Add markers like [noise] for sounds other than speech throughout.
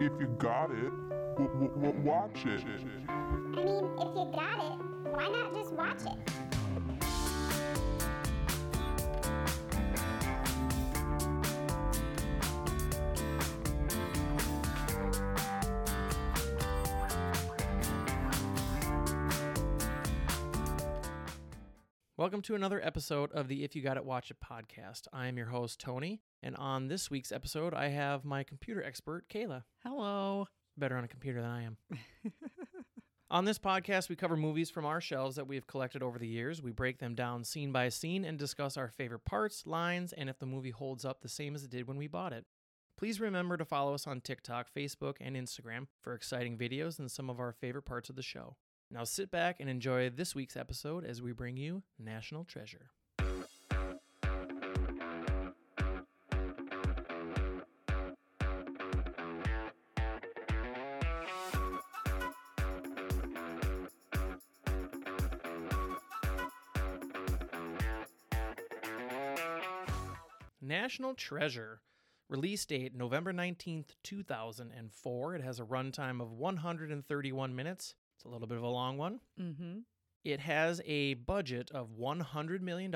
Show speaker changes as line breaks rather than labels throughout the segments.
if you got it, w- w- watch it.
I mean, if you got it, why not just watch it?
Welcome to another episode of the If You Got It Watch It podcast. I am your host, Tony, and on this week's episode, I have my computer expert, Kayla.
Hello.
Better on a computer than I am. [laughs] on this podcast, we cover movies from our shelves that we have collected over the years. We break them down scene by scene and discuss our favorite parts, lines, and if the movie holds up the same as it did when we bought it. Please remember to follow us on TikTok, Facebook, and Instagram for exciting videos and some of our favorite parts of the show. Now sit back and enjoy this week's episode as we bring you National Treasure. National Treasure. Release date November 19th, 2004. It has a runtime of 131 minutes. A little bit of a long one.
Mm-hmm.
It has a budget of $100 million.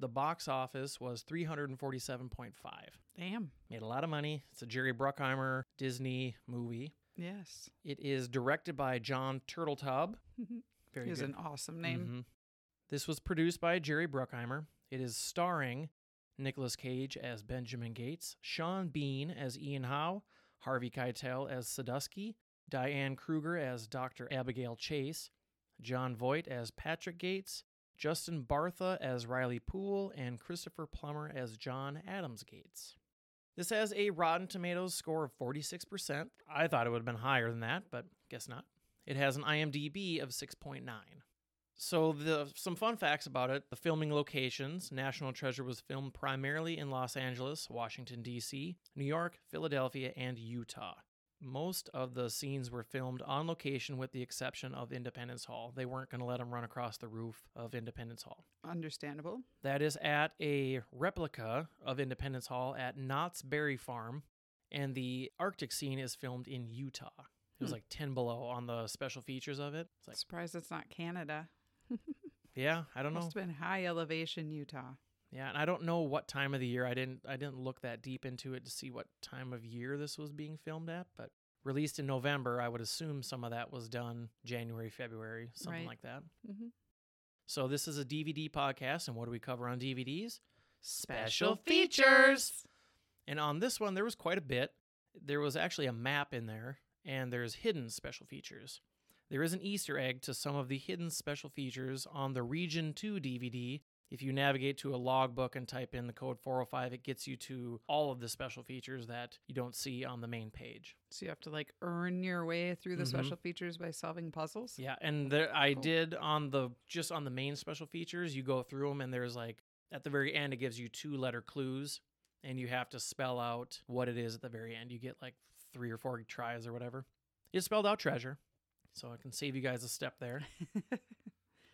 The box office was 347.5.
Damn.
Made a lot of money. It's a Jerry Bruckheimer Disney movie.
Yes.
It is directed by John Turteltaub. [laughs] Very
Is an awesome name.
Mhm. This was produced by Jerry Bruckheimer. It is starring Nicolas Cage as Benjamin Gates, Sean Bean as Ian Howe, Harvey Keitel as Sadusky, Diane Kruger as Dr. Abigail Chase, Jon Voight as Patrick Gates, Justin Bartha as Riley Poole, and Christopher Plummer as John Adams Gates. This has a Rotten Tomatoes score of 46%. I thought it would have been higher than that, but guess not. It has an IMDb of 6.9. So the some fun facts about it: the filming locations. National Treasure was filmed primarily in Los Angeles, Washington D.C., New York, Philadelphia, and Utah. Most of the scenes were filmed on location, with the exception of Independence Hall. They weren't going to let them run across the roof of Independence Hall.
Understandable.
That is at a replica of Independence Hall at Knott's Berry Farm, and the Arctic scene is filmed in Utah. It was
Hmm.
like 10 below on the special features of it. It's like,
Surprised it's not Canada. [laughs]
yeah, I don't know.
Have been high elevation Utah.
Yeah, and I don't know what time of the year. I didn't I didn't look that deep into it to see what time of year this was being filmed at, but released in November, I would assume some of that was done January, February, something
Right.
like that.
Mm-hmm.
So this is a DVD podcast and what do we cover on DVDs?
Special features.
And on this one there was quite a bit. There was actually a map in there and there's hidden special features. There is an Easter egg to some of the hidden special features on the Region 2 DVD. If you navigate to a logbook and type in the code 405, it gets you to all of the special features that you don't see on the main page.
So you have to like earn your way through the
Mhm.
special features by solving puzzles.
Yeah, and there, I
Cool.
did on the just on the main special features, you go through them and there's like at the very end it gives you two letter clues and you have to spell out what it is at the very end. You get like three or four tries or whatever. It spelled out treasure. So I can save you guys a step there. [laughs]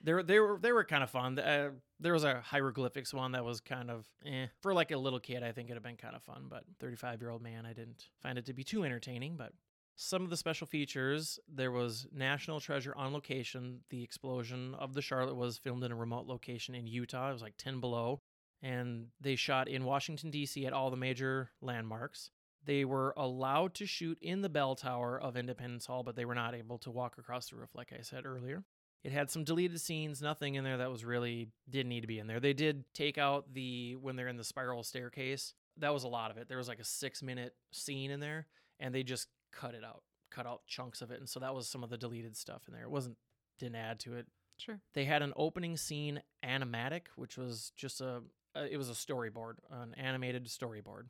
They were they were they were kind of fun. Uh, there was a hieroglyphics one that was kind of eh. For like a little kid, I think it'd have been kind of fun, but 35 year old man, I didn't find it to be too entertaining. But some of the special features, there was National Treasure on location. The explosion of the Charlotte was filmed in a remote location in Utah. It was like 10 below, and they shot in Washington D.C. at all the major landmarks. They were allowed to shoot in the bell tower of Independence Hall, but they were not able to walk across the roof, like I said earlier. It had some deleted scenes, nothing in there that was really didn't need to be in there. They did take out the when they're in the spiral staircase. That was a lot of it. There was like a six minute scene in there, and they just cut it out, cut out chunks of it, and so that was some of the deleted stuff in there. It wasn't didn't add to it.
Sure.
They had an opening scene animatic, which was just a, uh, it was a storyboard, an animated storyboard.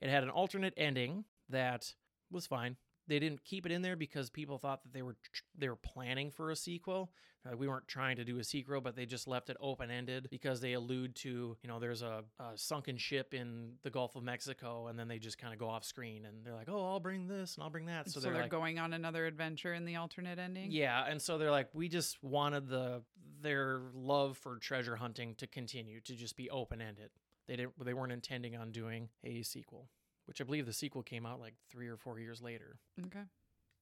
It had an alternate ending that was fine. They didn't keep it in there because people thought that they were they were planning for a sequel. Uh, we weren't trying to do a sequel, but they just left it open ended because they allude to you know there's a, a sunken ship in the Gulf of Mexico, and then they just kind of go off screen and they're like, oh, I'll bring this and I'll bring that.
So,
So,
they're,
like,
going on another adventure in the alternate ending.
yeah, and so they're like, we just wanted the their love for treasure hunting to continue to just be open ended. They didn't. They weren't intending on doing a sequel, which I believe the sequel came out like three or four years later.
Okay.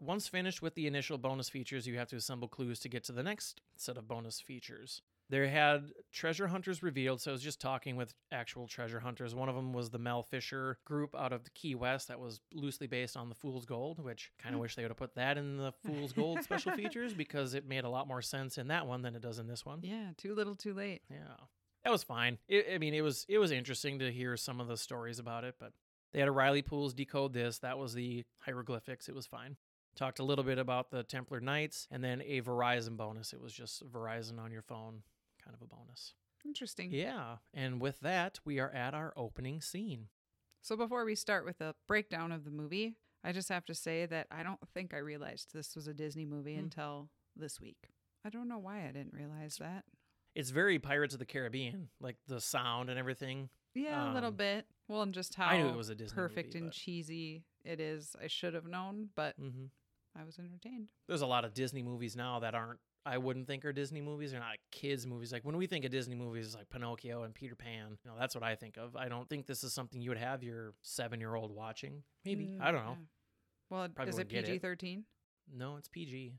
Once finished with the initial bonus features, you have to assemble clues to get to the next set of bonus features. They had treasure hunters revealed, so I was just talking with actual treasure hunters. One of them was the Mel Fisher group out of Key West that was loosely based on the Fool's Gold, which kind of hmm. wish they would have put that in the Fool's Gold [laughs] special features because it made a lot more sense in that one than it does in this one.
Yeah, too little, too late.
Yeah, that was fine. It, I mean, it was it was interesting to hear some of the stories about it, but they had a Riley Poole's decode this. That was the hieroglyphics. It was fine. Talked a little bit about the Templar Knights and then a Verizon bonus. It was just Verizon on your phone, kind of a bonus.
Interesting.
Yeah, and with that, we are at our opening scene.
So before we start with a breakdown of the movie, I just have to say that I don't think I realized this was a Disney movie
Hmm.
until this week. I don't know why I didn't realize that.
It's very Pirates of the Caribbean, like the sound and everything.
Yeah, a little
Um,
bit. Well, and just how
I knew it was a Disney
perfect
movie,
and
but-
cheesy it is. I should have known, but
Mm-hmm.
I was entertained.
There's a lot of Disney movies now that aren't. I wouldn't think are Disney movies. They're not kids movies. Like when we think of Disney movies, it's like Pinocchio and Peter Pan. You know, that's what I think of. I don't think this is something you would have your seven year old watching. Maybe
Mm,
I don't know.
yeah. Well,
Probably
is it
wouldn't get it.
PG thirteen?
No, it's PG.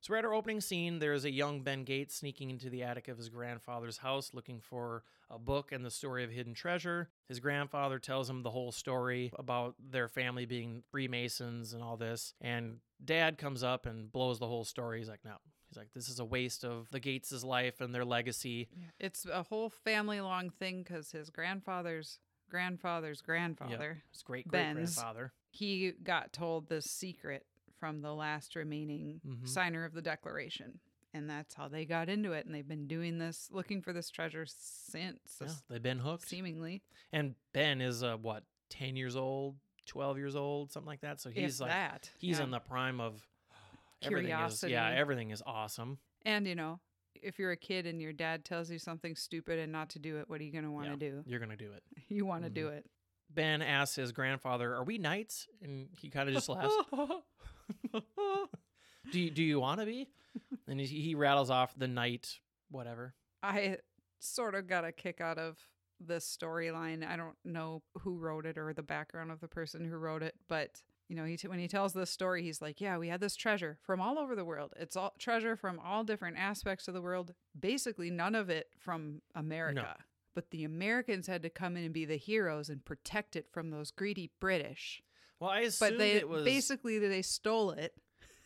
So we're at our opening scene. There's a young Ben Gates sneaking into the attic of his grandfather's house looking for a book and the story of hidden treasure. His grandfather tells him the whole story about their family being Freemasons and all this. And dad comes up and blows the whole story. He's like, no. He's like, this is a waste of the Gates' life and their legacy.
Yeah. It's a whole family long thing because his grandfather's grandfather's grandfather,
His great great grandfather.
he got told this secret from the last remaining
Mhm.
signer of the Declaration. And that's how they got into it. And they've been doing this, looking for this treasure since,
Yeah, they've been hooked.
seemingly.
And Ben is, uh, what, 10 years old, 12 years old, something like that. So he's
if
like,
that.
he's
yeah.
in the prime of [gasps] everything is yeah everything is awesome
And, you know, if you're a kid and your dad tells you something stupid and not to do it, what are you going to want to
Yeah.
do?
you're gonna do it [laughs]
You want to do
Mhm.
it.
Ben asks his grandfather are we knights and he kind of just laughs do you, do you want to be and he, he rattles off the knight whatever
I sort of got a kick out of this storyline. I don't know who wrote it or the background of the person who wrote it, but you know, he t- when he tells this story, he's like, "Yeah, we had this treasure from all over the world. It's all treasure from all different aspects of the world. Basically, none of it from America." But the Americans had to come in and be the heroes and protect it from those greedy British.
well i assumed
But they
it was
basically they stole it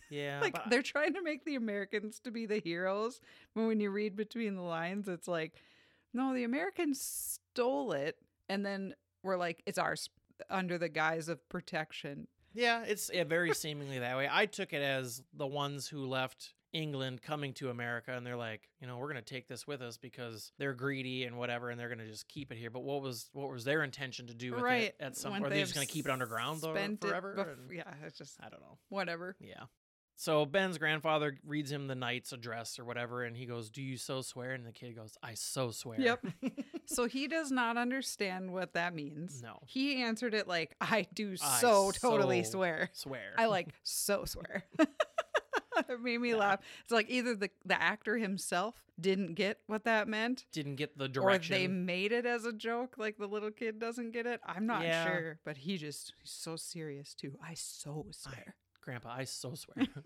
yeah
like
but-
they're trying to make the Americans to be the heroes. But when you read between the lines, it's like, no, the Americans stole it, and then we're like, it's ours under the guise of protection.
yeah it's yeah, very [laughs] seemingly that way i took it as the ones who left england coming to america and they're like you know we're gonna take this with us because they're greedy and whatever and they're gonna just keep it here but what was what was their intention to do with
right.
it at some point are they just gonna keep it underground though
spent it
forever
bef- yeah, it's just
i don't know
whatever.
Yeah. So Ben's grandfather reads him the knight's address or whatever, and he goes, "Do you so swear?" And the kid goes, "I so swear."
Yep. [laughs] So he does not understand what that means.
No.
He answered it like, I do
I
so totally
so
swear.
swear.
I like so swear. [laughs] [laughs] it made me
Yeah.
laugh. It's like either the, the actor himself didn't get what that meant,
Didn't get the direction, or
they made it as a joke, like the little kid doesn't get it. I'm not
Yeah.
sure, but he just he's so serious too. I so swear.
Grandpa, I so swear. [laughs]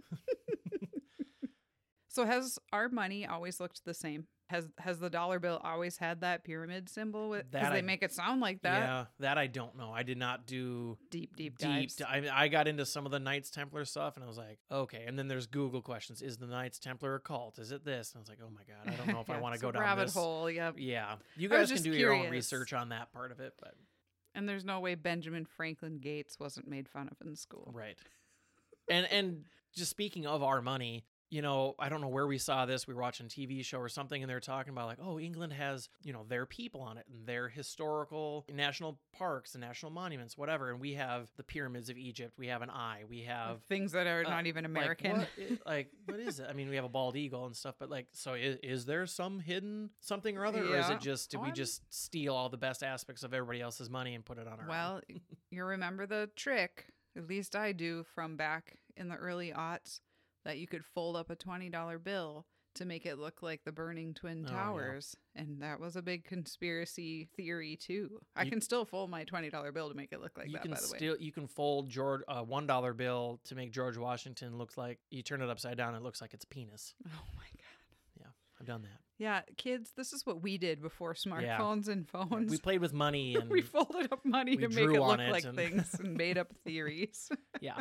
So has our money always looked the same? Has has the dollar bill always had that pyramid symbol? Because
That
they
I-
make it sound like that.
yeah, that I don't know. I did not do
Deep, deep
deep.
dives.
I, I got into some of the Knights Templar stuff, and I was like, okay. And then there's Google questions: Is the Knights Templar a cult? Is it this? And I was like, oh my god, I don't know if [laughs] I want to go down
rabbit
this.
hole. Yep.
Yeah, you guys can do your own research on that part of it, but
And there's no way Benjamin Franklin Gates wasn't made fun of in school.
Right. And and just speaking of our money, you know, I don't know where we saw this. We were watching a TV show or something, and they're talking about like, oh, England has you know their people on it and their historical national parks and national monuments, whatever. And we have the pyramids of Egypt. We have an eye. We have
Things that are
uh,
not even
like,
American.
what [laughs] Like what, is it? I mean, we have a bald eagle and stuff, but like, so is, is there some hidden something or other, or is it just did
Oh,
we just steal all the best aspects of everybody else's money and put it on our? own?
Well, you remember the trick, at least I do, from back in the early aughts, that you could fold up a $20 bill to make it look like the burning twin
Oh, yeah.
towers. And that was a big conspiracy theory too. I
You-
can still fold my twenty dollar bill to make it look like
you
that.
can
by the way,
still you can fold George a one dollar bill to make George Washington looks like you turn it upside down. It looks like it's penis. [laughs]
oh my god. Yeah.
I've done that.
Yeah, kids, this is what we did before
Yeah.
smartphones and phones.
We played with money [laughs] and
we folded up money to make it look
it
like
and-
things and made up theories. [laughs]
yeah.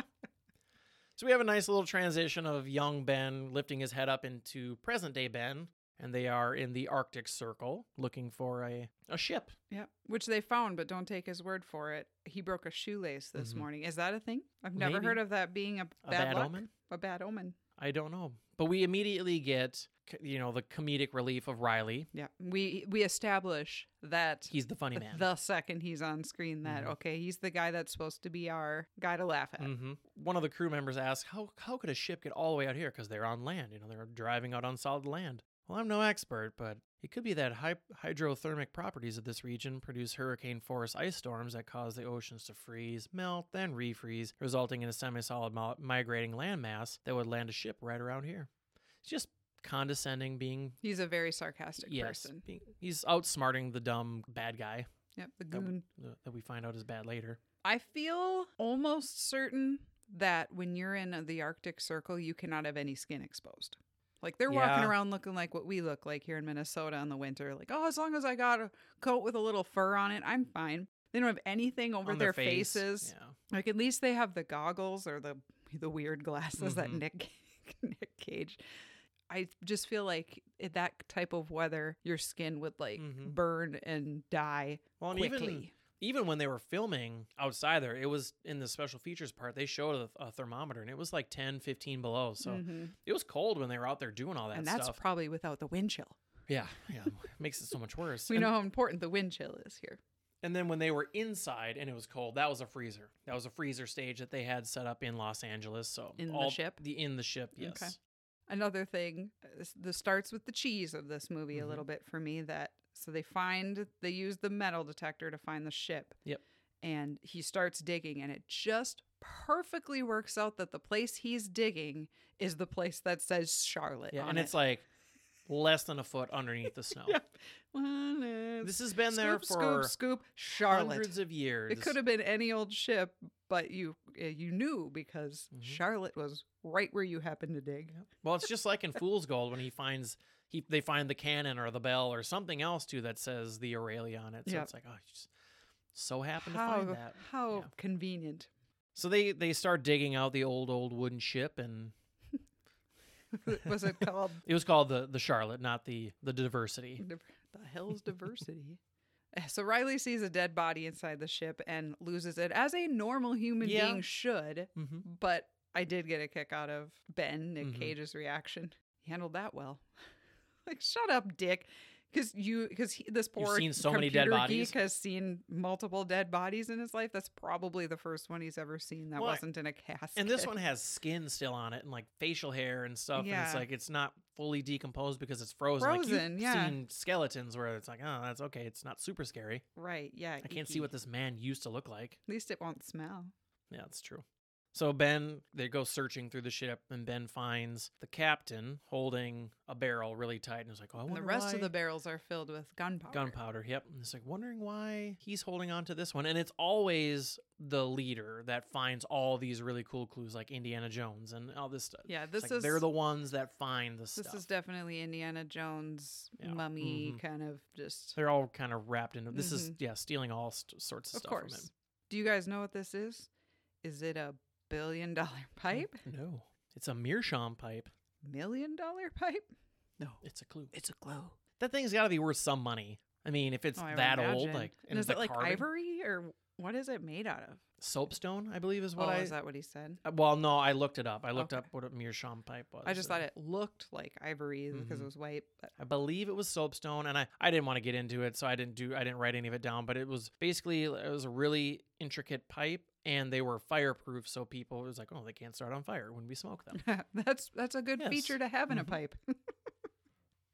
So we have a nice little transition of young Ben lifting his head up into present day Ben, and they are in the Arctic Circle looking for a, a ship.
yeah, which they found, but don't take his word for it. He broke a shoelace this
Mhm.
morning. Is that a thing? I've never
Maybe.
heard of that being a
A
bad,
bad
luck.
omen?
A bad omen.
I don't know. But we immediately get, you know, the comedic relief of Riley.
Yeah, we we establish that
He's the funny man.
the second he's on screen that
Mhm.
okay, he's the guy that's supposed to be our guy to laugh at.
hmm One of the crew members asks, "How how could a ship get all the way out here? Because they're on land. You know, they're driving out on solid land." Well, I'm no expert, but it could be that hy- hydrothermic properties of this region produce hurricane force ice storms that cause the oceans to freeze, melt, then refreeze, resulting in a semi-solid mo- migrating landmass that would land a ship right around here. It's just condescending, being
He's a very sarcastic
yes,
person.
being, he's outsmarting the dumb bad guy
Yep, the
that,
goon.
Uh, that we find out is bad later.
I feel almost certain that when you're in the Arctic Circle, you cannot have any skin exposed. Like they're walking around looking like what we look like here in Minnesota in the winter. Like, oh, as long as I got a coat with a little fur on it, I'm fine. They don't have anything over
On
their,
face,
faces.
yeah.
Like at least they have the goggles or the the weird glasses that
Mhm.
Nick [laughs] Nick Cage. I just feel like in that type of weather, your skin would like
Mhm.
burn and die
Well, and
quickly.
even even when they were filming outside there, it was in the special features part, they showed a, a thermometer and it was like 10, 15 below. So
Mhm.
it was cold when they were out there doing all that
and that's
stuff.
probably without the wind chill.
yeah, yeah. it [laughs] makes it so much worse.
We
and,
know how important the wind chill is here.
and then when they were inside and it was cold, that was a freezer. That was a freezer stage that they had set up in Los Angeles. So
In the ship?
The in the ship, yes.
Okay. Another thing, uh, this, starts with the cheese of this movie
Mhm.
a little bit for me. That so they find they use the metal detector to find the ship.
Yep.
And he starts digging, and it just perfectly works out that the place he's digging is the place that says Charlotte.
Yeah, and
it.
it's like less than a foot underneath the [laughs] snow.
Yeah. Well, uh,
This has been there
scoop,
for
scoop, scoop, Charlotte.
hundreds of years.
It could have been any old ship, but you uh, you knew because
Mhm.
Charlotte was right where you happened to dig.
Well, it's just like in [laughs] Fool's Gold when he finds he they find the cannon or the bell or something else too that says the Aurelia on it. So
Yep.
it's like, oh, just so happen to find that.
how
Yeah.
convenient.
So they they start digging out the old old wooden ship and [laughs]
was it called [laughs]
it was called the the Charlotte, not the the Diversity.
Div- the hell's diversity? [laughs] So Riley sees a dead body inside the ship and loses it as a normal human
Yeah.
being should.
Mm-hmm.
But I did get a kick out of Ben Nick
Mhm.
Cage's reaction. He handled that well. Like, [laughs] shut up, Dick. Because you, because this poor
seen so many dead bodies?
geek has seen multiple dead bodies in his life. That's probably the first one he's ever seen that
Well,
wasn't in a casket.
And this one [laughs] has skin still on it and like facial hair and stuff. And it's
Yeah.
like it's not fully decomposed because it's frozen. Like,
Frozen,
you've
yeah.
seen skeletons where it's like, oh, that's okay. It's not super scary.
right? Yeah,
I can't see what this man used to look like.
At least it won't smell.
Yeah, that's true. So Ben, they go searching through the ship, and Ben finds the captain holding a barrel really tight, and is like, "Oh, I
And the rest
why-
of the barrels are filled with gunpowder.
gunpowder." Yep, and it's like wondering why he's holding on to this one, and it's always the leader that finds all these really cool clues, like Indiana Jones and all this stuff.
Yeah, this
like
is
they're the ones that find the
This
stuff.
This is definitely Indiana Jones
Yeah.
mummy
Mhm.
kind of just.
they're all kind of wrapped into this. Is
Mhm.
yeah, stealing all st- sorts of,
Of
stuff
course.
from him.
Do you guys know what this is? Is it a billion dollar [laughs] pipe?
No, it's a meerschaum pipe.
Million dollar pipe? No,
It's a clue.
it's a glow.
That thing's got to be worth some money. I mean, if it's
Oh, I would
that old,
imagine.
like,
and is it like
carbon-
ivory or what is it made out of?
soapstone? I believe is what
oh,
I.
is that what he said?
Uh, Well, no, I looked it up. I looked
Okay.
up what a meerschaum pipe was.
I just
so-
thought it looked like ivory because
Mhm.
it was white. But
I believe it was soapstone, and I, I didn't want to get into it, so I didn't do I didn't write any of it down. But it was basically it was a really intricate pipe, and they were fireproof, so people it was like, oh, they can't start on fire when we smoke them. [laughs]
that's that's a good
Yes.
feature to have in a
Mhm.
pipe. [laughs]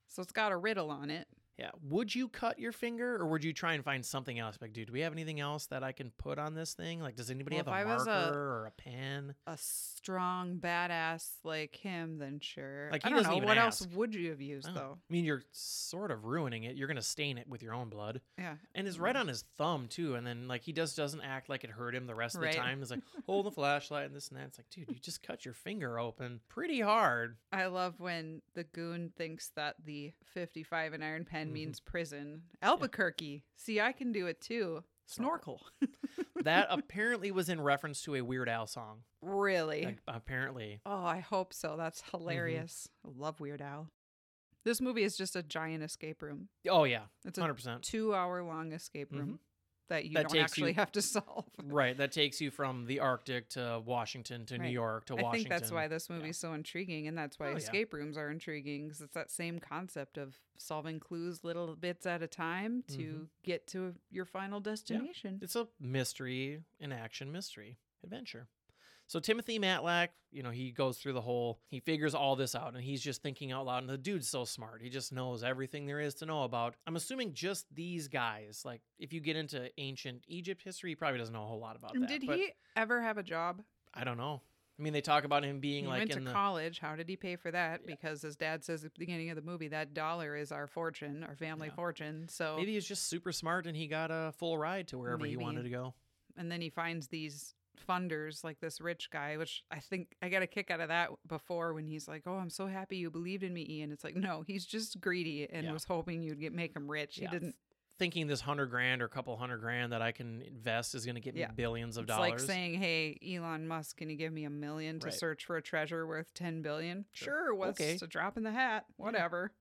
so it's got a riddle on it.
Yeah. Would you cut your finger or would you try and find something else? Like, dude, do we have anything else that I can put on this thing? Like, does anybody
Well,
have a marker
a-
or a pen?
A strong badass like him, then sure.
Like,
I don't know. What else would you have used
I
though?
I mean, you're sort of ruining it. You're going to stain it with your own blood.
Yeah.
And it's right on his thumb, too. And then, like, he just doesn't act like it hurt him the rest of
Right.
the time. He's like, [laughs] hold the flashlight and this and that. It's like, dude, you just cut your finger open pretty hard.
I love when the goon thinks that the 55 and iron pen
Mhm.
means prison. Albuquerque. See, I can do it too. Snorkel.
That apparently was in reference to a Weird Al song.
really?
Like, apparently.
oh, I hope so. That's
Mm-hmm.
hilarious. I love Weird Al. This movie is just a giant escape room.
Oh, yeah.
It's a
100%.
two hour long escape room that you
Mm-hmm. That
don't actually
you- [laughs]
have to solve.
Right. That takes you from the Arctic to Washington to New York to
I
Washington.
I think that's why this movie's so intriguing, and that's why
Oh, yeah.
escape rooms are intriguing because it's that same concept of solving clues little bits at a time to
Mhm.
get to your final destination.
It's a mystery, an action mystery adventure. So Timothy Matlack, you know, he goes through the whole, he figures all this out and he's just thinking out loud. And the dude's so smart. He just knows everything there is to know about. I'm assuming just these guys. Like, if you get into ancient Egypt history, he probably doesn't know a whole lot about that.
Did
but
he ever have a job?
I don't know. I mean, they talk about him being
He
like
went
in
to
the.
college. How did he pay for that?
Yeah.
Because his dad says at the beginning of the movie that dollar is our fortune, our family
Yeah.
fortune. So
Maybe he's just super smart and he got a full ride to wherever he wanted to go.
and then he finds these funders like this rich guy which i think i got a kick out of that before when he's like oh i'm so happy you believed in me ian it's like no he's just greedy and
Yeah.
was hoping you'd get make him rich
Yeah.
he didn't
Thinking this hundred grand or a couple hundred grand that I can invest is going to get me billions of
it's
dollars.
like saying hey elon musk can you give me a million to
Right.
search for a treasure worth 10 billion
Sure.
sure, what's
Okay.
a drop in the hat whatever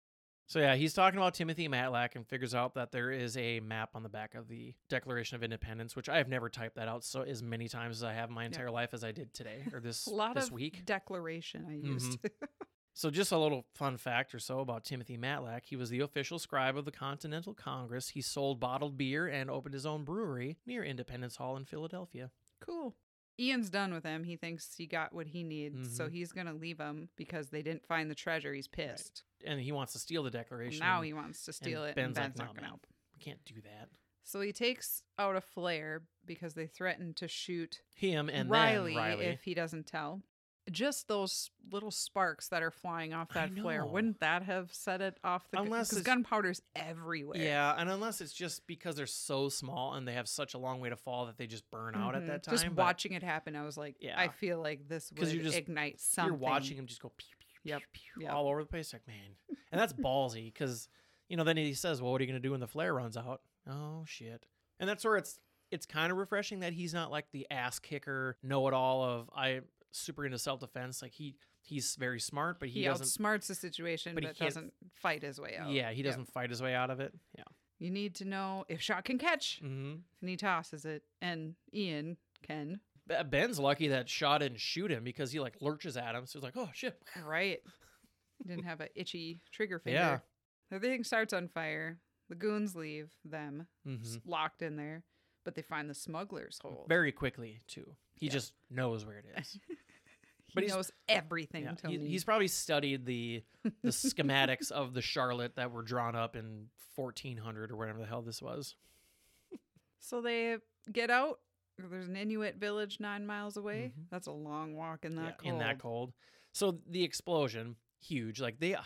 So yeah, he's talking about Timothy Matlack and figures out that there is a map on the back of the Declaration of Independence, which I have never typed that out so as many times as I have my entire life as I did today or [laughs] this
a lot
this
of
week.
declaration i mm-hmm. used [laughs]
So just a little fun fact or so about Timothy Matlack. He was the official scribe of the Continental Congress. He sold bottled beer and opened his own brewery near Independence Hall in Philadelphia.
cool ian's done with him he thinks he got what he needs so
Mhm.
he's gonna leave him because they didn't find the treasure he's pissed
And he wants to steal the Declaration.
now
and
he wants to steal it,
Ben's
and Ben's
"No,
not going to help.
we can't do that.
So he takes out a flare because they threatened to shoot
Him and
Riley,
Riley.
if he doesn't tell. Just those little sparks that are flying off that flare, wouldn't that have set it off the?
Unless
because
it's-
gunpowder's everywhere.
Yeah, and unless it's just because they're so small and they have such a long way to fall that they just burn out at
Mhm.
that time.
Just
but
watching it happen, I was like,
Yeah.
I feel like this would
you're just-
ignite something.
You're watching him just go pew, pew, pew,
Yep,
pew,
yep.
all over the place. Like, man. And that's ballsy because, you know, then he says, well, what are you going to do when the flare runs out? Oh, shit. And that's where it's it's kind of refreshing that he's not like the ass kicker know it all of I super into self defense. Like he he's very smart, but he,
He,
doesn't.
outsmarts the situation,
but
but,
he
doesn't fight his way out.
Yeah, he doesn't fight his way out of it. Yeah.
You need to know if Shaw can catch,
hmm
and he tosses it, and Ian can.
Ben's lucky that Shaw didn't shoot him because he like lurches at him. So he's like, oh shit.
Right. Didn't have an itchy trigger [laughs] finger.
Yeah.
Everything starts on fire. The goons leave them
hmm
locked in there, but they find the smuggler's hole.
Very quickly too. He
Yeah.
just knows where it [laughs] is.
he
but he
knows everything,
Yeah,
Tony.
he- he's probably studied the the schematics of the Charlotte that were drawn up in 1400 or whatever the hell this was.
so they get out. There's an Inuit village nine miles away.
Mhm.
That's a long walk in that
Yeah,
cold.
in that cold. So the explosion, huge. Like they,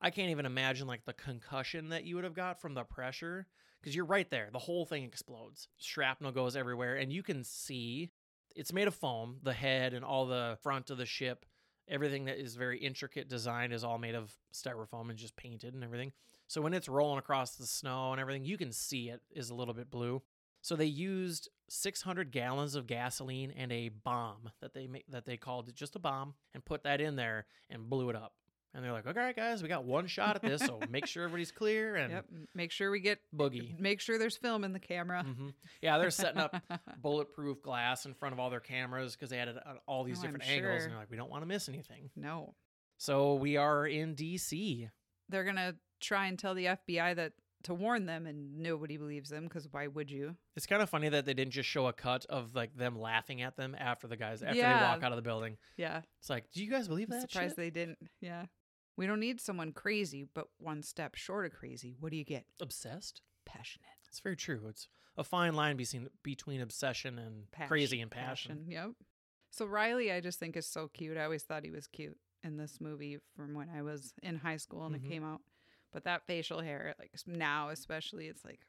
I can't even imagine like the concussion that you would have got from the pressure because you're right there. The whole thing explodes. Shrapnel goes everywhere, and you can see it's made of foam. The head and all the front of the ship, everything that is very intricate design is all made of styrofoam and just painted and everything. So when it's rolling across the snow and everything, you can see it is a little bit blue. So they used 600 gallons of gasoline and a bomb that they ma- that they called just a bomb and put that in there and blew it up. And they're like, "Okay, "All right, guys, we got one shot at this, so make sure everybody's clear and [laughs]
Yep. Make sure we get
boogie."
Make sure there's film in the camera.
hmm Yeah, they're setting up [laughs] bulletproof glass in front of all their cameras because they had all these
Oh, I'm
different angles,
sure.
and they're like, "We don't want to miss anything."
no.
So we are in DC.
They're gonna try and tell the FBI that to warn them, and nobody believes them because why would you?
It's kind of funny that they didn't just show a cut of like them laughing at them after the guys after they walk out of the building.
Yeah,
It's like, do you guys believe that?
I'm
that?
surprised
shit?
they didn't. Yeah, We don't need someone crazy, but one step short of crazy. What do you get?
Obsessed?
Passionate.
It's very true. It's a fine line between between obsession and crazy and passion.
Yep. So Riley, I just think is so cute. I always thought he was cute in this movie from when I was in high school and
Mhm.
it came out. But that facial hair, like now especially, it's like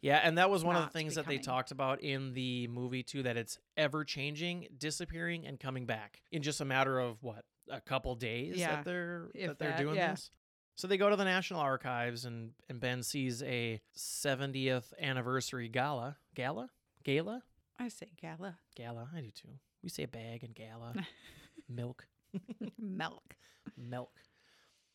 Yeah, and that was one of the things that they talked about in the movie too. That it's ever changing, disappearing, and coming back in just a matter of what a couple days
Yeah,
that they're that they're
that,
doing
yeah.
this. So they go to the National Archives, and and Ben sees a 70th anniversary gala, gala, gala,
I say gala
gala. I do too. We say bag and gala, [laughs] milk. [laughs]
milk.
milk.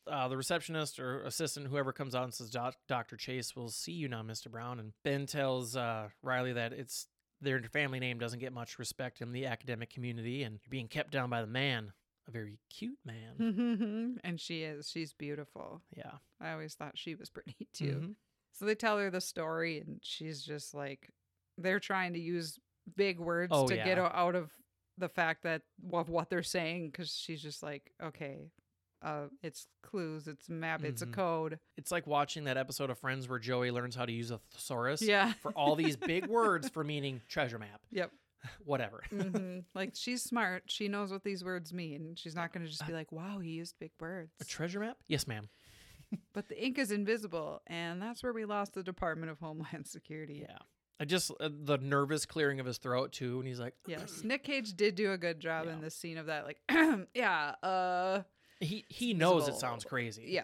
Uh, the receptionist or assistant, whoever comes out and says, Dr. Chase will see you now, Mr. Brown. And Ben tells uh, Riley that it's their family name doesn't get much respect in the academic community and you're being kept down by the man, a very cute man.
and she is. She's beautiful.
yeah.
I always thought she was pretty [laughs] too.
Mhm.
So they tell her the story, and she's just like, they're trying to use big words
Oh,
to get
yeah.
o- out of the fact that of what they're saying, because she's just like, okay, uh, it's clues, it's a map, it's a
Mhm.
code.
It's like watching that episode of Friends where Joey learns how to use a thesaurus
Yeah.
for all these big [laughs] words for meaning treasure map,
Yep. [laughs]
whatever. [laughs]
hmm like she's smart. She knows what these words mean. She's not going to just be like, "Wow, he used big words."
A treasure map? Yes, ma'am. [laughs]
but the ink is invisible, and that's where we lost the Department of Homeland Security.
Yeah. I just, uh, the nervous clearing of his throat too. And he's like,
Yes, Nick Cage did do a good job
Yeah.
in this scene of that. Like, [clears throat] yeah, uh,
he, he knows it sounds crazy.
yeah.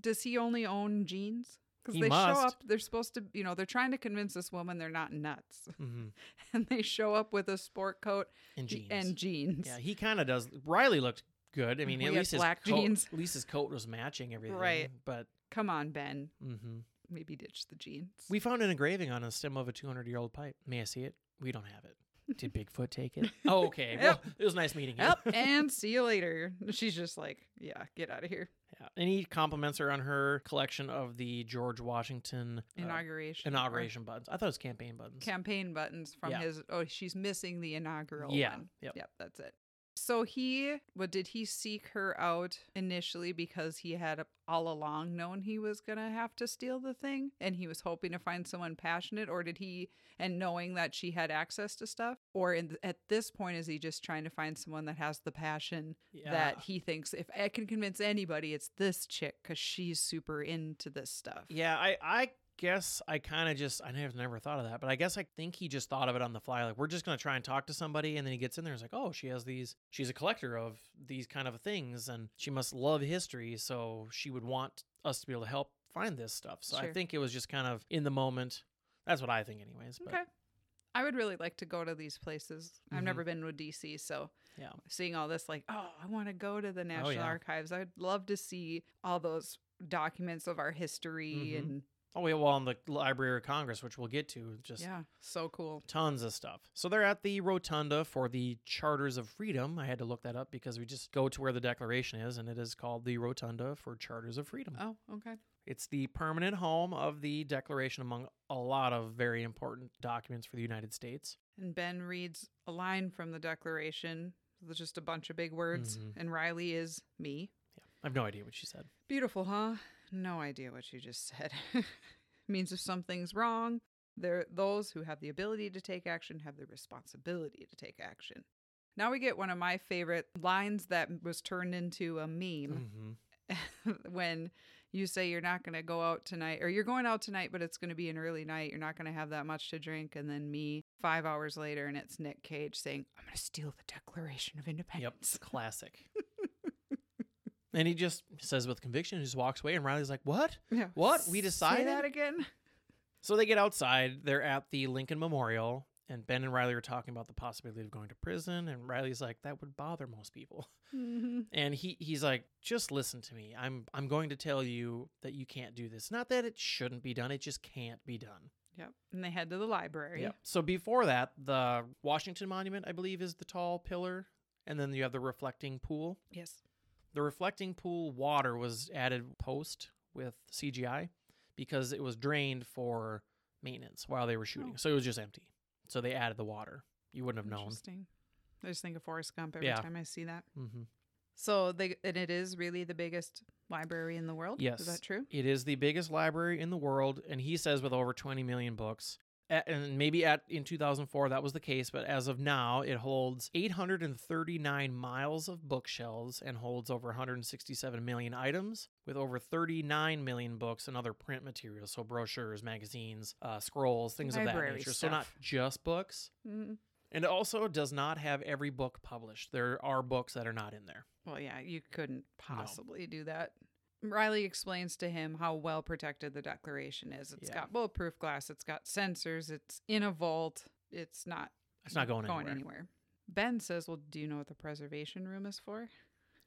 Does he only own jeans? Because
He
they show up, they're supposed to, you know, they're trying to convince this woman they're not nuts, [laughs]
hmm
and they show up with a sport coat
And jeans.
and jeans.
Yeah, he kind of does. Riley looked good. I mean,
We
at least his
black
coat,
jeans.
At least his coat was matching everything.
Right.
But
Come on, Ben.
hmm
Maybe ditch the jeans.
we found an engraving on a stem of a 200 year old pipe. May I see it? We don't have it. Did [laughs] Bigfoot take it? Oh, okay. Well,
Yep.
it was nice meeting you.
Yep, [laughs] and see you later. She's just like, yeah, get out of here.
And he compliments her on her collection of the George Washington uh,
Inauguration.
inauguration buttons. I thought it was campaign buttons.
campaign buttons from
Yeah.
his. Oh, she's missing the inaugural
Yeah,
one.
yep.
Yep, that's it. So he, what did he seek her out initially because he had all along known he was gonna have to steal the thing, and he was hoping to find someone passionate, or did he, and knowing that she had access to stuff, or in, at this point is he just trying to find someone that has the passion that he thinks if I can convince anybody, it's this chick because she's super into this stuff.
Yeah, I, I guess I kind of just I never never thought of that, but I guess I think he just thought of it on the fly. Like we're just gonna try and talk to somebody, and then he gets in there. He's like, oh, she has these. She's a collector of these kind of things, and she must love history, so she would want us to be able to help find this stuff. So I think it was just kind of in the moment. That's what I think, anyways. But
Okay. I would really like to go to these places. I've
Mhm.
never been to DC, so
Yeah.
seeing all this, like, oh, I want to go to the National
yeah.
Archives. I'd love to see all those documents of our history
Mhm.
and
Oh, yeah, well, in the Library of Congress, which we'll get to, just
yeah, so cool.
tons of stuff. So they're at the rotunda for the Charters of Freedom. I had to look that up because we just go to where the Declaration is, and it is called the Rotunda for Charters of Freedom.
Oh, okay.
It's the permanent home of the Declaration among a lot of very important documents for the United States.
And Ben reads a line from the Declaration. Just a bunch of big words,
Mhm.
and Riley is me.
Yeah, I have no idea what she said.
Beautiful, huh? No idea what you just said. [laughs] Means if something's wrong, there those who have the ability to take action have the responsibility to take action. Now we get one of my favorite lines that was turned into a meme
hmm [laughs]
when you say you're not going to go out tonight or you're going out tonight but it's going to be an early night you're not going to have that much to drink and then me 5 hours later and it's Nick Cage saying I'm going to steal the Declaration of Independence."
Yep,
Independence. [laughs]
classic. And he just says with conviction, he just walks away, and Riley's like, "What?"
Yeah.
What? We
Say that again? [laughs]
So they get outside. They're at the Lincoln Memorial, and Ben and Riley are talking about the possibility of going to prison. And Riley's like, "That would bother most people."
Mhm. [laughs]
And he he's like, "Just listen to me. I'm I'm going to tell you that you can't do this. Not that it shouldn't be done. It just can't be done."
Yep. And they head to the library.
Yep. So before that, the Washington Monument, I believe, is the tall pillar, and then you have the reflecting pool.
Yes.
The reflecting pool water was added post with CGI because it was drained for maintenance while they were shooting.
Oh.
So it was just empty. So they added the water. You wouldn't have known.
Interesting. I just think of Forrest Gump every
Yeah.
time I see that.
hmm
So they and it is really the biggest library in the world.
Yes.
is that true?
It is the biggest library in the world, and he says with over 20 million books. And maybe at in 2004 that was the case, but as of now, it holds 839 miles of bookshelves and holds over 167 million items, with over 39 million books and other print materials, so brochures, magazines, uh, scrolls, things of that
Library
nature. So not just books.
Mm.
And it also does not have every book published. There are books that are not in there.
Well, yeah, you couldn't possibly do that. Riley explains to him how well protected the Declaration is. It's
Yeah.
got bulletproof glass, it's got sensors, it's in a vault, it's not
It's not going,
going
anywhere.
anywhere. Ben says, Well, do you know what the preservation room is for?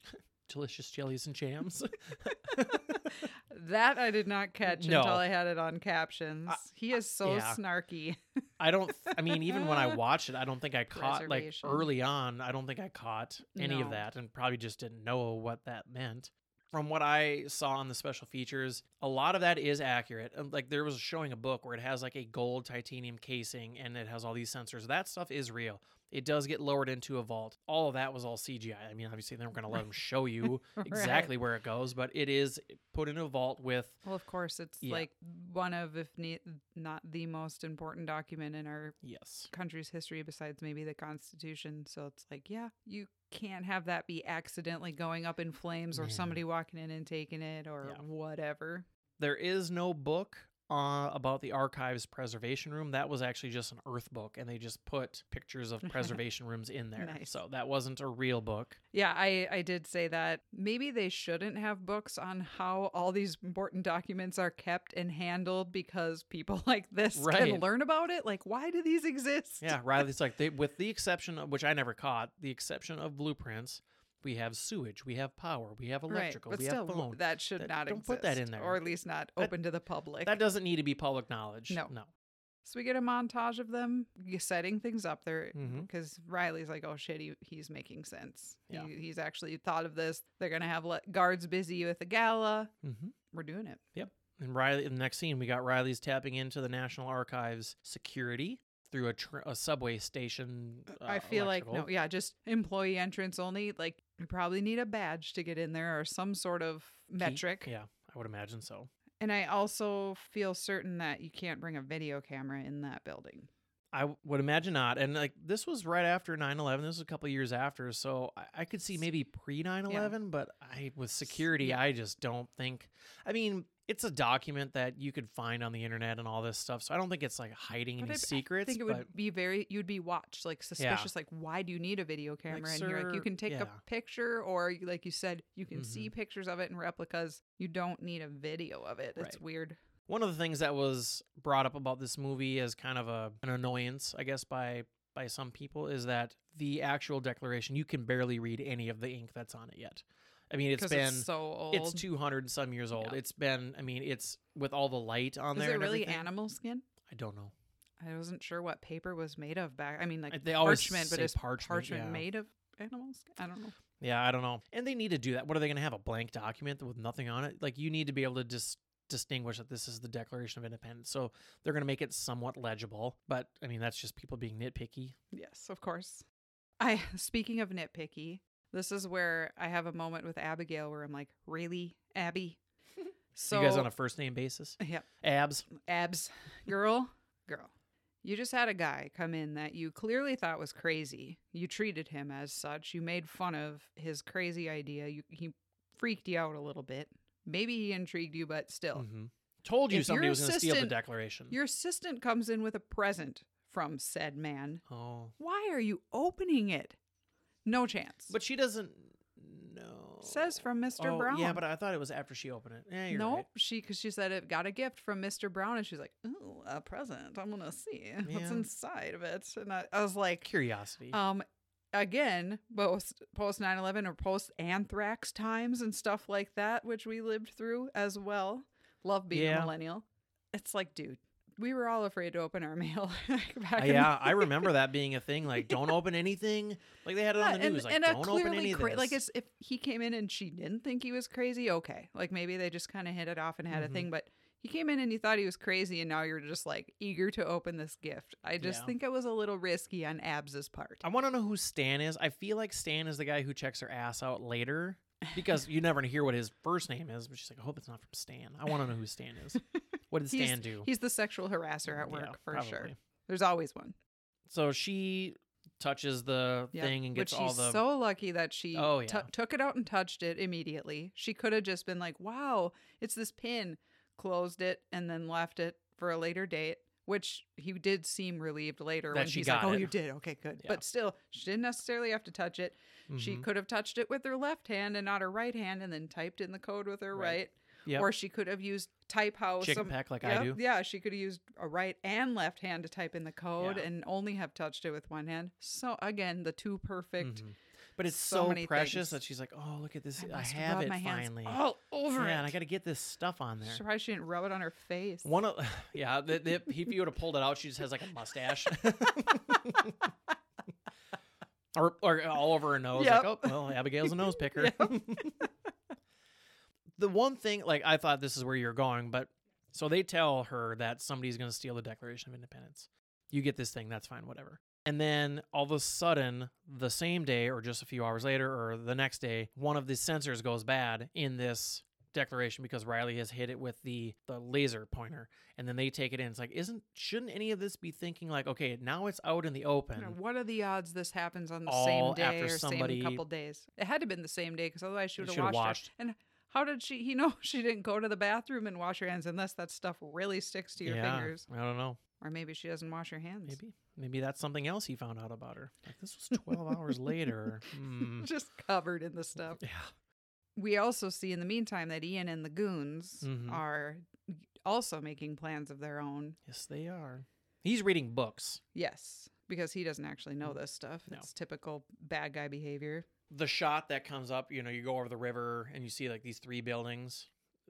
[laughs]
Delicious jellies and jams. [laughs] [laughs]
that I did not catch
No.
until I had it on captions.
I-
he is so
yeah.
snarky.
I don't. I mean, even when I watched it, I don't think I caught like early on. I don't think I caught any of that, and probably just didn't know what that meant. From what I saw on the special features, a lot of that is accurate. Like there was showing a book where it has like a gold titanium casing and it has all these sensors. That stuff is real. It does get lowered into a vault. All of that was all CGI. I mean, obviously they weren't going to let [laughs] them show you
Right.
exactly where it goes, but it is put in a vault with
Well, of course, it's
Yeah.
like one of, if ne- not the most important document in our
yes,
country's history besides maybe the Constitution. So it's like, yeah, you can't have that be accidentally going up in flames or
Man.
somebody walking in and taking it or
Yeah.
whatever.
There is no book uh, about the archives preservation room. That was actually just an Earth book, and they just put pictures of [laughs] preservation rooms in there.
Nice.
So that wasn't a real book.
Yeah, I, I did say that. Maybe they shouldn't have books on how all these important documents are kept and handled because people [laughs] like this can
Right.
learn about it. Like, why do these [laughs] exist?
Yeah, Riley's like, they, with the exception of which I never caught, the exception of blueprints, we have sewage, we have power, we have electrical,
right. But
we
still,
have phone.
that should
That-
not
don't
exist.
put that in there.
Or at least not
That-
open to the public.
that doesn't need to be public knowledge.
No.
no.
So we get a montage of them setting things up there
Mhm.
because Riley's like, "Oh shit, he, he's making sense.
Yeah.
He, he's actually thought of this. They're gonna have le- guards busy with the gala.
hmm
We're doing it. Yep."
And Riley, in the next scene, we got Riley's tapping into the National Archives security through a, tr- a subway station. Uh,
I feel like no, yeah, just employee entrance only. Like you probably need a badge to get in there or some sort of
Key-
metric.
Yeah, I would imagine so.
And I also feel certain that you can't bring a video camera in that building.
I would imagine not. And like this was right after 9/11. This was a couple years after, so I, I could see maybe pre 9/11. But I, with security,
yeah.
I just don't think. I mean, it's a document that you could find on the internet and all this stuff. So I don't think it's like hiding
But
any
I-
secrets.
I think it would be very you'd be watched like suspicious like why do you need a video camera in here like you can take
yeah.
a picture or like you said you can see
Mhm.
pictures of it in replicas you don't need a video of it it's
Right.
weird
one of the things that was brought up about this movie as kind of a an annoyance, I guess, by by some people, is that the actual declaration you can barely read any of the ink that's on it yet. I mean, it's been
it's so old
it's 200 and some years old.
Yeah.
It's been, I mean, it's with all the light on
is
there.
it
and
really
everything.
animal skin
I don't know.
I wasn't sure what paper was made of back I mean like
Uh, They
parchment but is
parchment,
parchment
yeah.
made of animal skin I don't know
Yeah, I don't know. And they need to do that. What are they going to have? A blank document with nothing on it? Like, you need to be able to just distinguish that this is the Declaration of Independence. So they're going to make it somewhat legible. But, I mean, that's just people being nitpicky.
yes of course I [laughs] speaking of nitpicky this is where I have a moment with Abigail where I'm like really Abby [laughs] so
you guys on a first name basis?
Yep.
Abs?
abs girl girl you just had a guy come in that you clearly thought was crazy you treated him as such you made fun of his crazy idea you, he freaked you out a little bit maybe he intrigued you but still
hmm Told you
If
somebody was going to steal the Declaration.
your assistant comes in with a present from said man
oh.
why are you opening it no chance
But she doesn't know.
says from mr
Oh,
brown
Yeah, but I thought it was after she opened it. Yeah, you're
nope
right.
she because she said it got a gift from mr brown and she's like ooh a present i'm gonna see what's inside of it and I, I was like
Curiosity.
Um, again, both post 9 11 or post anthrax times and stuff like that, which we lived through as well. Love being
Yeah.
a millennial. It's like, dude, we were all afraid to open our mail [laughs] back
Uh, yeah, I remember that being a thing. Like, don't open anything. Like they had it on the
and,
news. Like,
and
don't open any
cra- like it's if he came in and she didn't think he was crazy, okay. Like maybe they just kind of hit it off and had
Mhm.
a thing, but He came in and you thought he was crazy, and now you're just like eager to open this gift. I just
Yeah.
think it was a little risky on Abs's part.
I want to know who Stan is. I feel like Stan is the guy who checks her ass out later because you never hear what his first name is. But she's like, I hope it's not from Stan. I want to know who Stan is. [laughs] What did Stan do?
He's the sexual harasser at work
Yeah,
for sure. There's always one.
So she touches the
Yep.
thing and gets all
she's
the.
so lucky that she
Oh,
t- took it out and touched it immediately. She could have just been like, "Wow, it's this pin," closed it, and then left it for a later date. Which he did seem relieved later
That
when
she
he's like,
got
"Oh,
it.
you did? Okay, good."
Yeah.
But still, she didn't necessarily have to touch it. She
Mhm.
could have touched it with her left hand and not her right hand, and then typed in the code with her
Right.
right.
Yep.
Or she could have used type house.
chicken
some-
peck like I
Yep,
do.
Yeah, she could have used a right and left hand to type in the code
Yeah.
and only have touched it with one hand. So again, the two perfect.
Mhm. But it's
so
so, precious
things.
that she's like, oh, look at this. I,
must
have it finally.
all over
yeah,
it.
and I got to get this stuff on there.
Surprised she didn't rub it on her face.
One of [laughs] yeah, the, the, if you would have pulled it out, she just has like a mustache, [laughs] or or all over her nose.
Yep.
Like, oh well, Abigail's a nose picker. [laughs] the one thing, like I thought this is where you're going, but so they tell her that somebody's going to steal the Declaration of Independence. You get this thing, that's fine, whatever. And then all of a sudden, the same day or just a few hours later or the next day, one of the sensors goes bad in this declaration because Riley has hit it with the the laser pointer and then they take it in. It's like, isn't shouldn't any of this be thinking like, okay, now it's out in the open.
You know, what are the odds this happens on the
All
same day
after
or
somebody-
same couple days? It had to have been the same day because otherwise she would have
should've
washed,
washed.
her. And how did she? [laughs] He know she didn't go to the bathroom and wash her hands unless that stuff really sticks to your
yeah,
fingers,
I don't know.
Or maybe she doesn't wash her hands.
Maybe. Maybe that's something else he found out about her. Like this was 12 hours [laughs] later. Hmm.
just covered in the stuff.
Yeah.
We also see in the meantime that Ian and the goons
Mhm.
are also making plans of their own.
Yes, they are. He's reading books.
Yes, because he doesn't actually know this stuff.
No.
It's typical bad guy behavior.
The shot that comes up, you know, you go over the river and you see like these three buildings.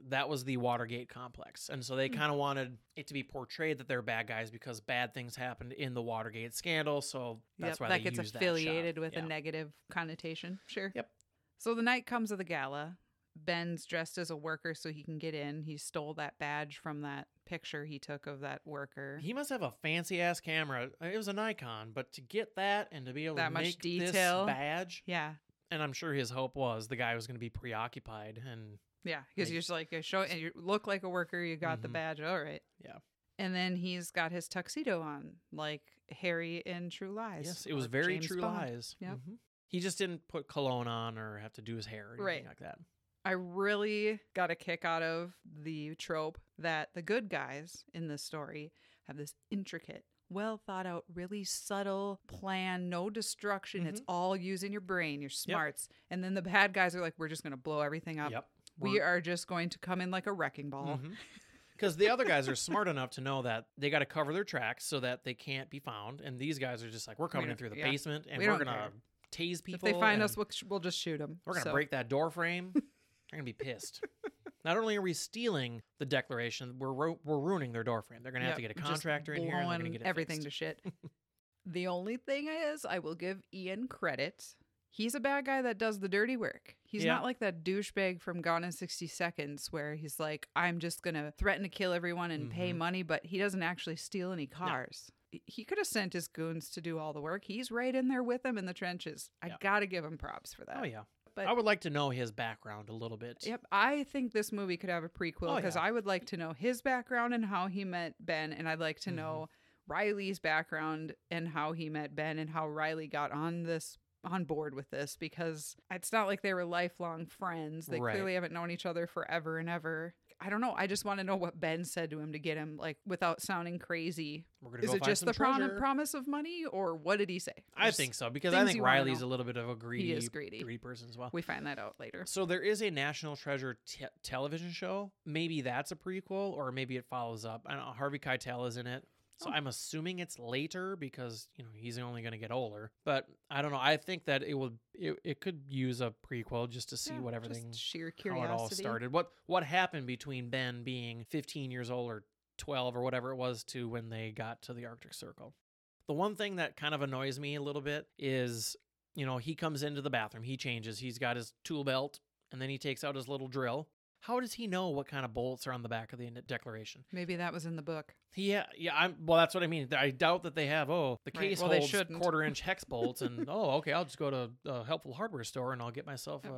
That was the Watergate complex. And so they
Hmm.
kind of wanted it to be portrayed that they're bad guys because bad things happened in the Watergate scandal. So that's
yep,
why
that gets affiliated
that
with
Yeah.
a negative connotation. Sure.
Yep.
So the night comes of the gala. Ben's dressed as a worker so he can get in. He stole that badge from that picture he took of that worker.
He must have a fancy ass camera. It was a Nikon, but to get that and to be able
That
to
much
make
detail.
this badge,
yeah.
And I'm sure his hope was the guy was going to be preoccupied and
Yeah, because you're just like you show and you look like a worker. You got the
Mhm.
badge. All right.
Yeah.
And then he's got his tuxedo on, like Harry in True Lies.
yes, it was very
James
true
Bond.
lies.
Yep.
Mhm. He just didn't put cologne on or have to do his hair or anything
Right.
like that.
I really got a kick out of the trope that the good guys in this story have this intricate, well thought out, really subtle plan, no destruction. It's
Mm-hmm.
all using your brain, your smarts. And then the bad guys are like, we're just going to blow everything up.
Yep.
We are just going to come in like a wrecking ball.
Because the other guys are smart enough to know that they got to cover their tracks so that they can't be found. And these guys are just like, we're coming in through the
yeah.
basement and
We
we are going to
care.
tase people.
If they find us, we'll, we'll just shoot them.
we're going to break that door frame. [laughs] They're going to be pissed. Not only are we stealing the declaration, we're, ru- we're ruining their door frame. They're going to have to get a contractor in here and they're going to get it
everything
fixed.
to shit. [laughs] the only thing is, I will give Ian credit. He's a bad guy that does the dirty work. He's
Yeah.
not like that douchebag from Gone in 60 Seconds where he's like, I'm just going to threaten to kill everyone and pay
Mhm.
money, but he doesn't actually steal any cars. He- He could have sent his goons to do all the work. He's right in there with them in the trenches. I
Yeah.
got to give him props for that.
Oh, yeah.
But
I would like to know his background a little bit.
Yep, I think this movie could have a prequel
Oh,
because
yeah.
I would like to know his background and how he met Ben, and I'd like to
Mm-hmm.
know Riley's background and how he met Ben and how Riley got on this on board with this because it's not like they were lifelong friends. They
Right.
clearly haven't known each other forever and ever. I don't know. I just want to know what Ben said to him to get him like without sounding crazy.
We're gonna
Is
go
it just the prom- promise of money or what did he say?
I think so because I think Riley's a little bit of a greedy,
is greedy.
person as well.
We find that out later.
So there is a National Treasure te- television show. Maybe that's a prequel, or maybe it follows up. I don't know. Harvey Keitel is in it, so
Oh.
I'm assuming it's later because you know he's only going to get older. But I don't know. I think that it would it, it could use a prequel just to see
Yeah,
what everything
sheer
how it all started. What what happened between Ben being 15 years old or 12 or whatever it was to when they got to the Arctic Circle. The one thing that kind of annoys me a little bit is, you know, he comes into the bathroom, he changes, he's got his tool belt, and then he takes out his little drill. How does he know what kind of bolts are on the back of the declaration?
Maybe that was in the book.
Yeah, yeah. I'm well. That's what I mean. I doubt that they have. Oh, the
Right,
case
well, they
holds
shouldn't.
quarter inch hex [laughs] bolts, and oh, okay, I'll just go to a helpful hardware store and I'll get myself
Yep.
a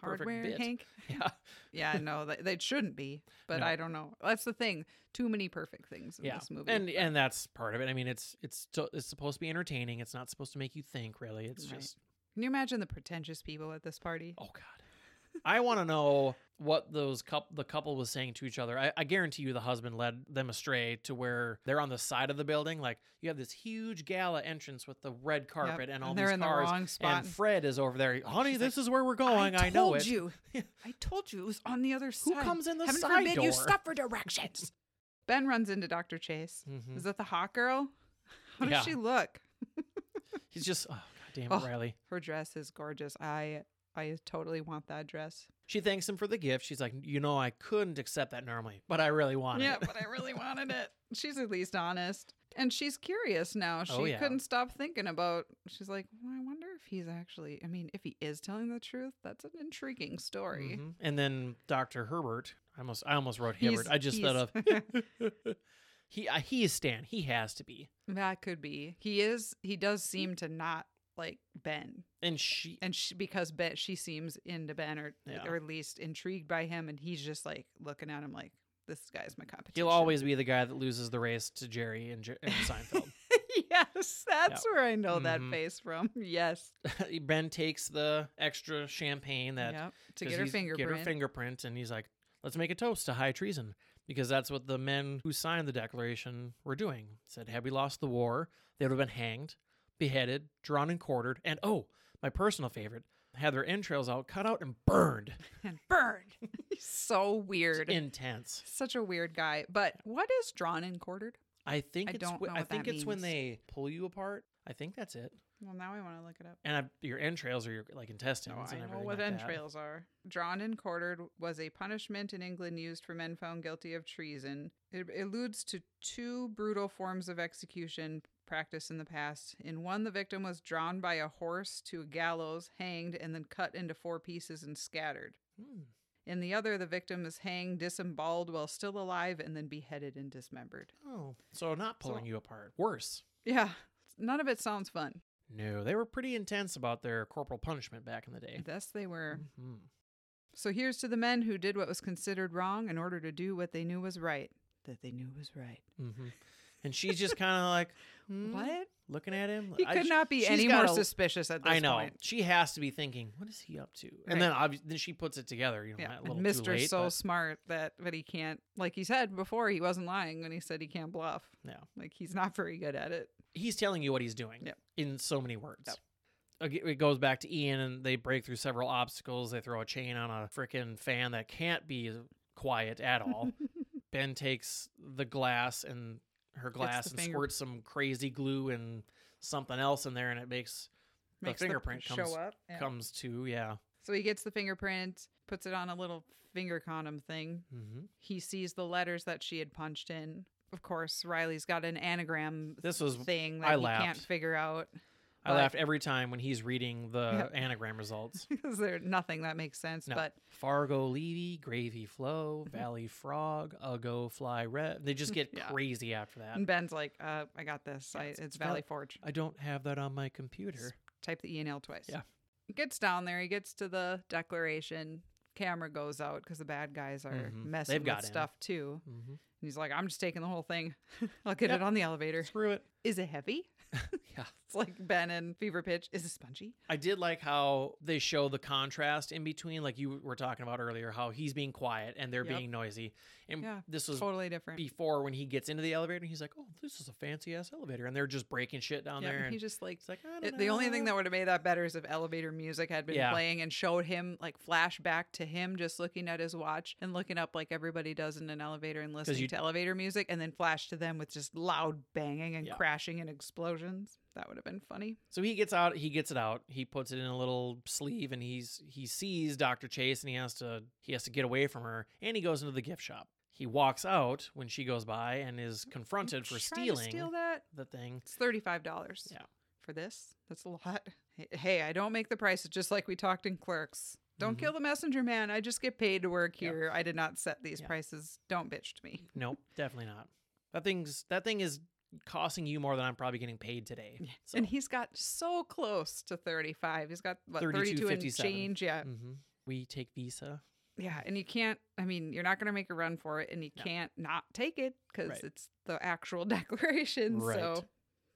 Perfect
Hardware,
bit.
Hank. [laughs]
yeah.
Yeah, no, they, they shouldn't be, but
No.
I don't know. That's the thing. Too many perfect things in
yeah.
this movie.
And and that's part of it. I mean, it's it's it's supposed to be entertaining. It's not supposed to make you think. Really, it's
Right.
just
Can you imagine the pretentious people at this party?
oh god. I want to know what those couple the couple was saying to each other. I, I guarantee you, the husband led them astray to where they're on the side of the building. Like you have this huge gala entrance with the red carpet and all
they're
these
in
cars.
the wrong spot.
And Fred is over there. Honey,
she's
this
like,
is where we're going. I, know
told
it.
you. [laughs] I told you it was on the other side.
Who comes in the
Heaven
side
forbid you
door?
stop for directions. [laughs] ben runs into Dr. Chase.
Mhm.
Is that the hot girl? How does
Yeah.
she look? [laughs]
He's just oh god damn it,
Oh.
Riley.
Her dress is gorgeous. I I totally want that dress.
She thanks him for the gift. She's like, you know, I couldn't accept that normally, but I really wanted
yeah,
it.
Yeah, but I really [laughs] wanted it. She's at least honest. And she's curious now. She
Oh, yeah.
couldn't stop thinking about she's like, well, I wonder if he's actually I mean, if he is telling the truth, that's an intriguing story.
Mhm. And then Dr. Herbert, I almost I almost wrote Hibbert. I just thought of [laughs] [laughs] he uh, he is Stan. He has to be.
That could be. He is he does seem to not like Ben.
And she
And she, because Ben she seems into Ben or
Yeah.
or at least intrigued by him and he's just like looking at him like this guy's my competition.
he'll always be the guy that loses the race to Jerry and, Jer- and Seinfeld. [laughs]
yes, that's where I know that
Mhm.
face from. [laughs] Yes. [laughs]
ben takes the extra champagne that
Yep. To get her fingerprint.
Get her fingerprint, and he's like, "Let's make a toast to high treason," because that's what the men who signed the declaration were doing. Said, had we lost the war, they would have been hanged, beheaded, drawn and quartered, and oh, my personal favorite, had their entrails out, cut out, and burned. [laughs]
and burned. [laughs] So weird.
Intense.
Such a weird guy. But what is drawn and quartered?
I think
I
it's.
don't
wh-
know
I
what
think
that
it's when
means.
they pull you apart. I think that's it.
Well, now I want to look it up.
And I, your entrails are your like intestines. And
I know
everything
what
like that.
entrails are. Drawn and quartered was a punishment in England used for men found guilty of treason. It alludes to two brutal forms of execution practiced in the past. In one, the victim was drawn by a horse to a gallows, hanged, and then cut into four pieces and scattered.
Hmm.
In the other, the victim is hanged, disemboweled while still alive, and then beheaded and dismembered.
Oh, so not
So-
pulling you apart. Worse.
Yeah, none of it sounds fun.
No, they were pretty intense about their corporal punishment back in the day.
Thus, they were.
Mhm.
So here's to the men who did what was considered wrong in order to do what they knew was right. That they knew was right.
hmm And she's just kind of like, hmm,
What?
Looking at him.
He
I
could not be any more
gotta-
suspicious at this
I know.
point.
She has to be thinking, what is he up to? And
Right.
then obviously, then she puts it together. You know,
Yeah,
a little
and
too
Mr.
late,
so
but-
smart that but he can't. Like he said before, he wasn't lying when he said he can't bluff.
Yeah.
Like he's not very good at it.
he's telling you what he's doing
Yep.
in so many words.
Yep.
It goes back to Ian, and they break through several obstacles. They throw a chain on a freaking fan that can't be quiet at all. [laughs] ben takes the glass and her glass and
finger-
squirts some crazy glue and something else in there, and it makes
Makes
the fingerprint
show
comes
up. Yeah.
comes to yeah.
So he gets the fingerprint, puts it on a little finger condom thing.
hmm
He sees the letters that she had punched in. Of course, Riley's got an anagram
This was
thing that
I
he can't figure out
I
but-
laughed every time when he's reading the
Yeah. [laughs]
anagram results.
because there's nothing that makes sense.
No.
But
Fargo Levy, Gravy Flow, Valley Frog, Ugo Fly Red. They just get [laughs]
Yeah.
crazy after that.
and Ben's like, uh, I got this.
Yeah,
I,
it's-
it's,
it's val-
Valley Forge.
I don't have that on my computer.
Type the E and L twice.
Yeah.
He gets down there. He gets to the declaration. Camera goes out because the bad guys are
Mhm.
messing
They've
with stuff too.
hmm
And he's like, I'm just taking the whole thing. [laughs] I'll get
Yep.
it on the elevator.
Screw it.
Is it heavy? [laughs]
Yeah.
It's like Ben and Fever Pitch. Is it spongy?
I did like how they show the contrast in between, like you were talking about earlier, how he's being quiet and they're
Yep.
being noisy. And
Yeah,
this was
Totally different.
before when he gets into the elevator, and he's like, "Oh, this is a fancy ass elevator," and they're just breaking shit down
Yeah,
there. And
he just like
like, I
It- the only thing that would have made that better is if elevator music had been
Yeah.
playing and showed him like flashback to him just looking at his watch and looking up like everybody does in an elevator and listening
you-
to elevator music and then flash to them with just loud banging and
Yeah.
crashing and explosions. That would have been funny.
So he gets out. He gets it out. He puts it in a little sleeve, and he's he sees Doctor Chase, and he has to he has to get away from her. And he goes into the gift shop. He walks out when she goes by and is confronted for stealing
steal that.
the thing.
It's thirty five dollars.
Yeah.
For this, that's a lot. Hey, Hey, I don't make the prices just like we talked in Clerks. Don't
Mhm.
kill the messenger man. I just get paid to work
Yep.
here. I did not set these
Yeah.
prices. Don't bitch to me.
Nope, definitely not. That thing's that thing is costing you more than I'm probably getting paid today. So,
And he's got so close to 35. He's got what 32 and
32.57.
change. Yeah.
mhm. we take Visa.
Yeah. And you can't, I mean, you're not going to make a run for it and you
No.
can't not take it because
Right.
it's the actual [laughs] declaration.
Right.
So,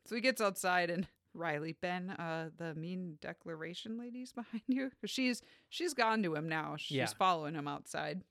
so he gets outside and Riley, Ben, uh, the mean declaration lady's [laughs] behind you. She's she's gone to him now. She's
Yeah.
following him outside.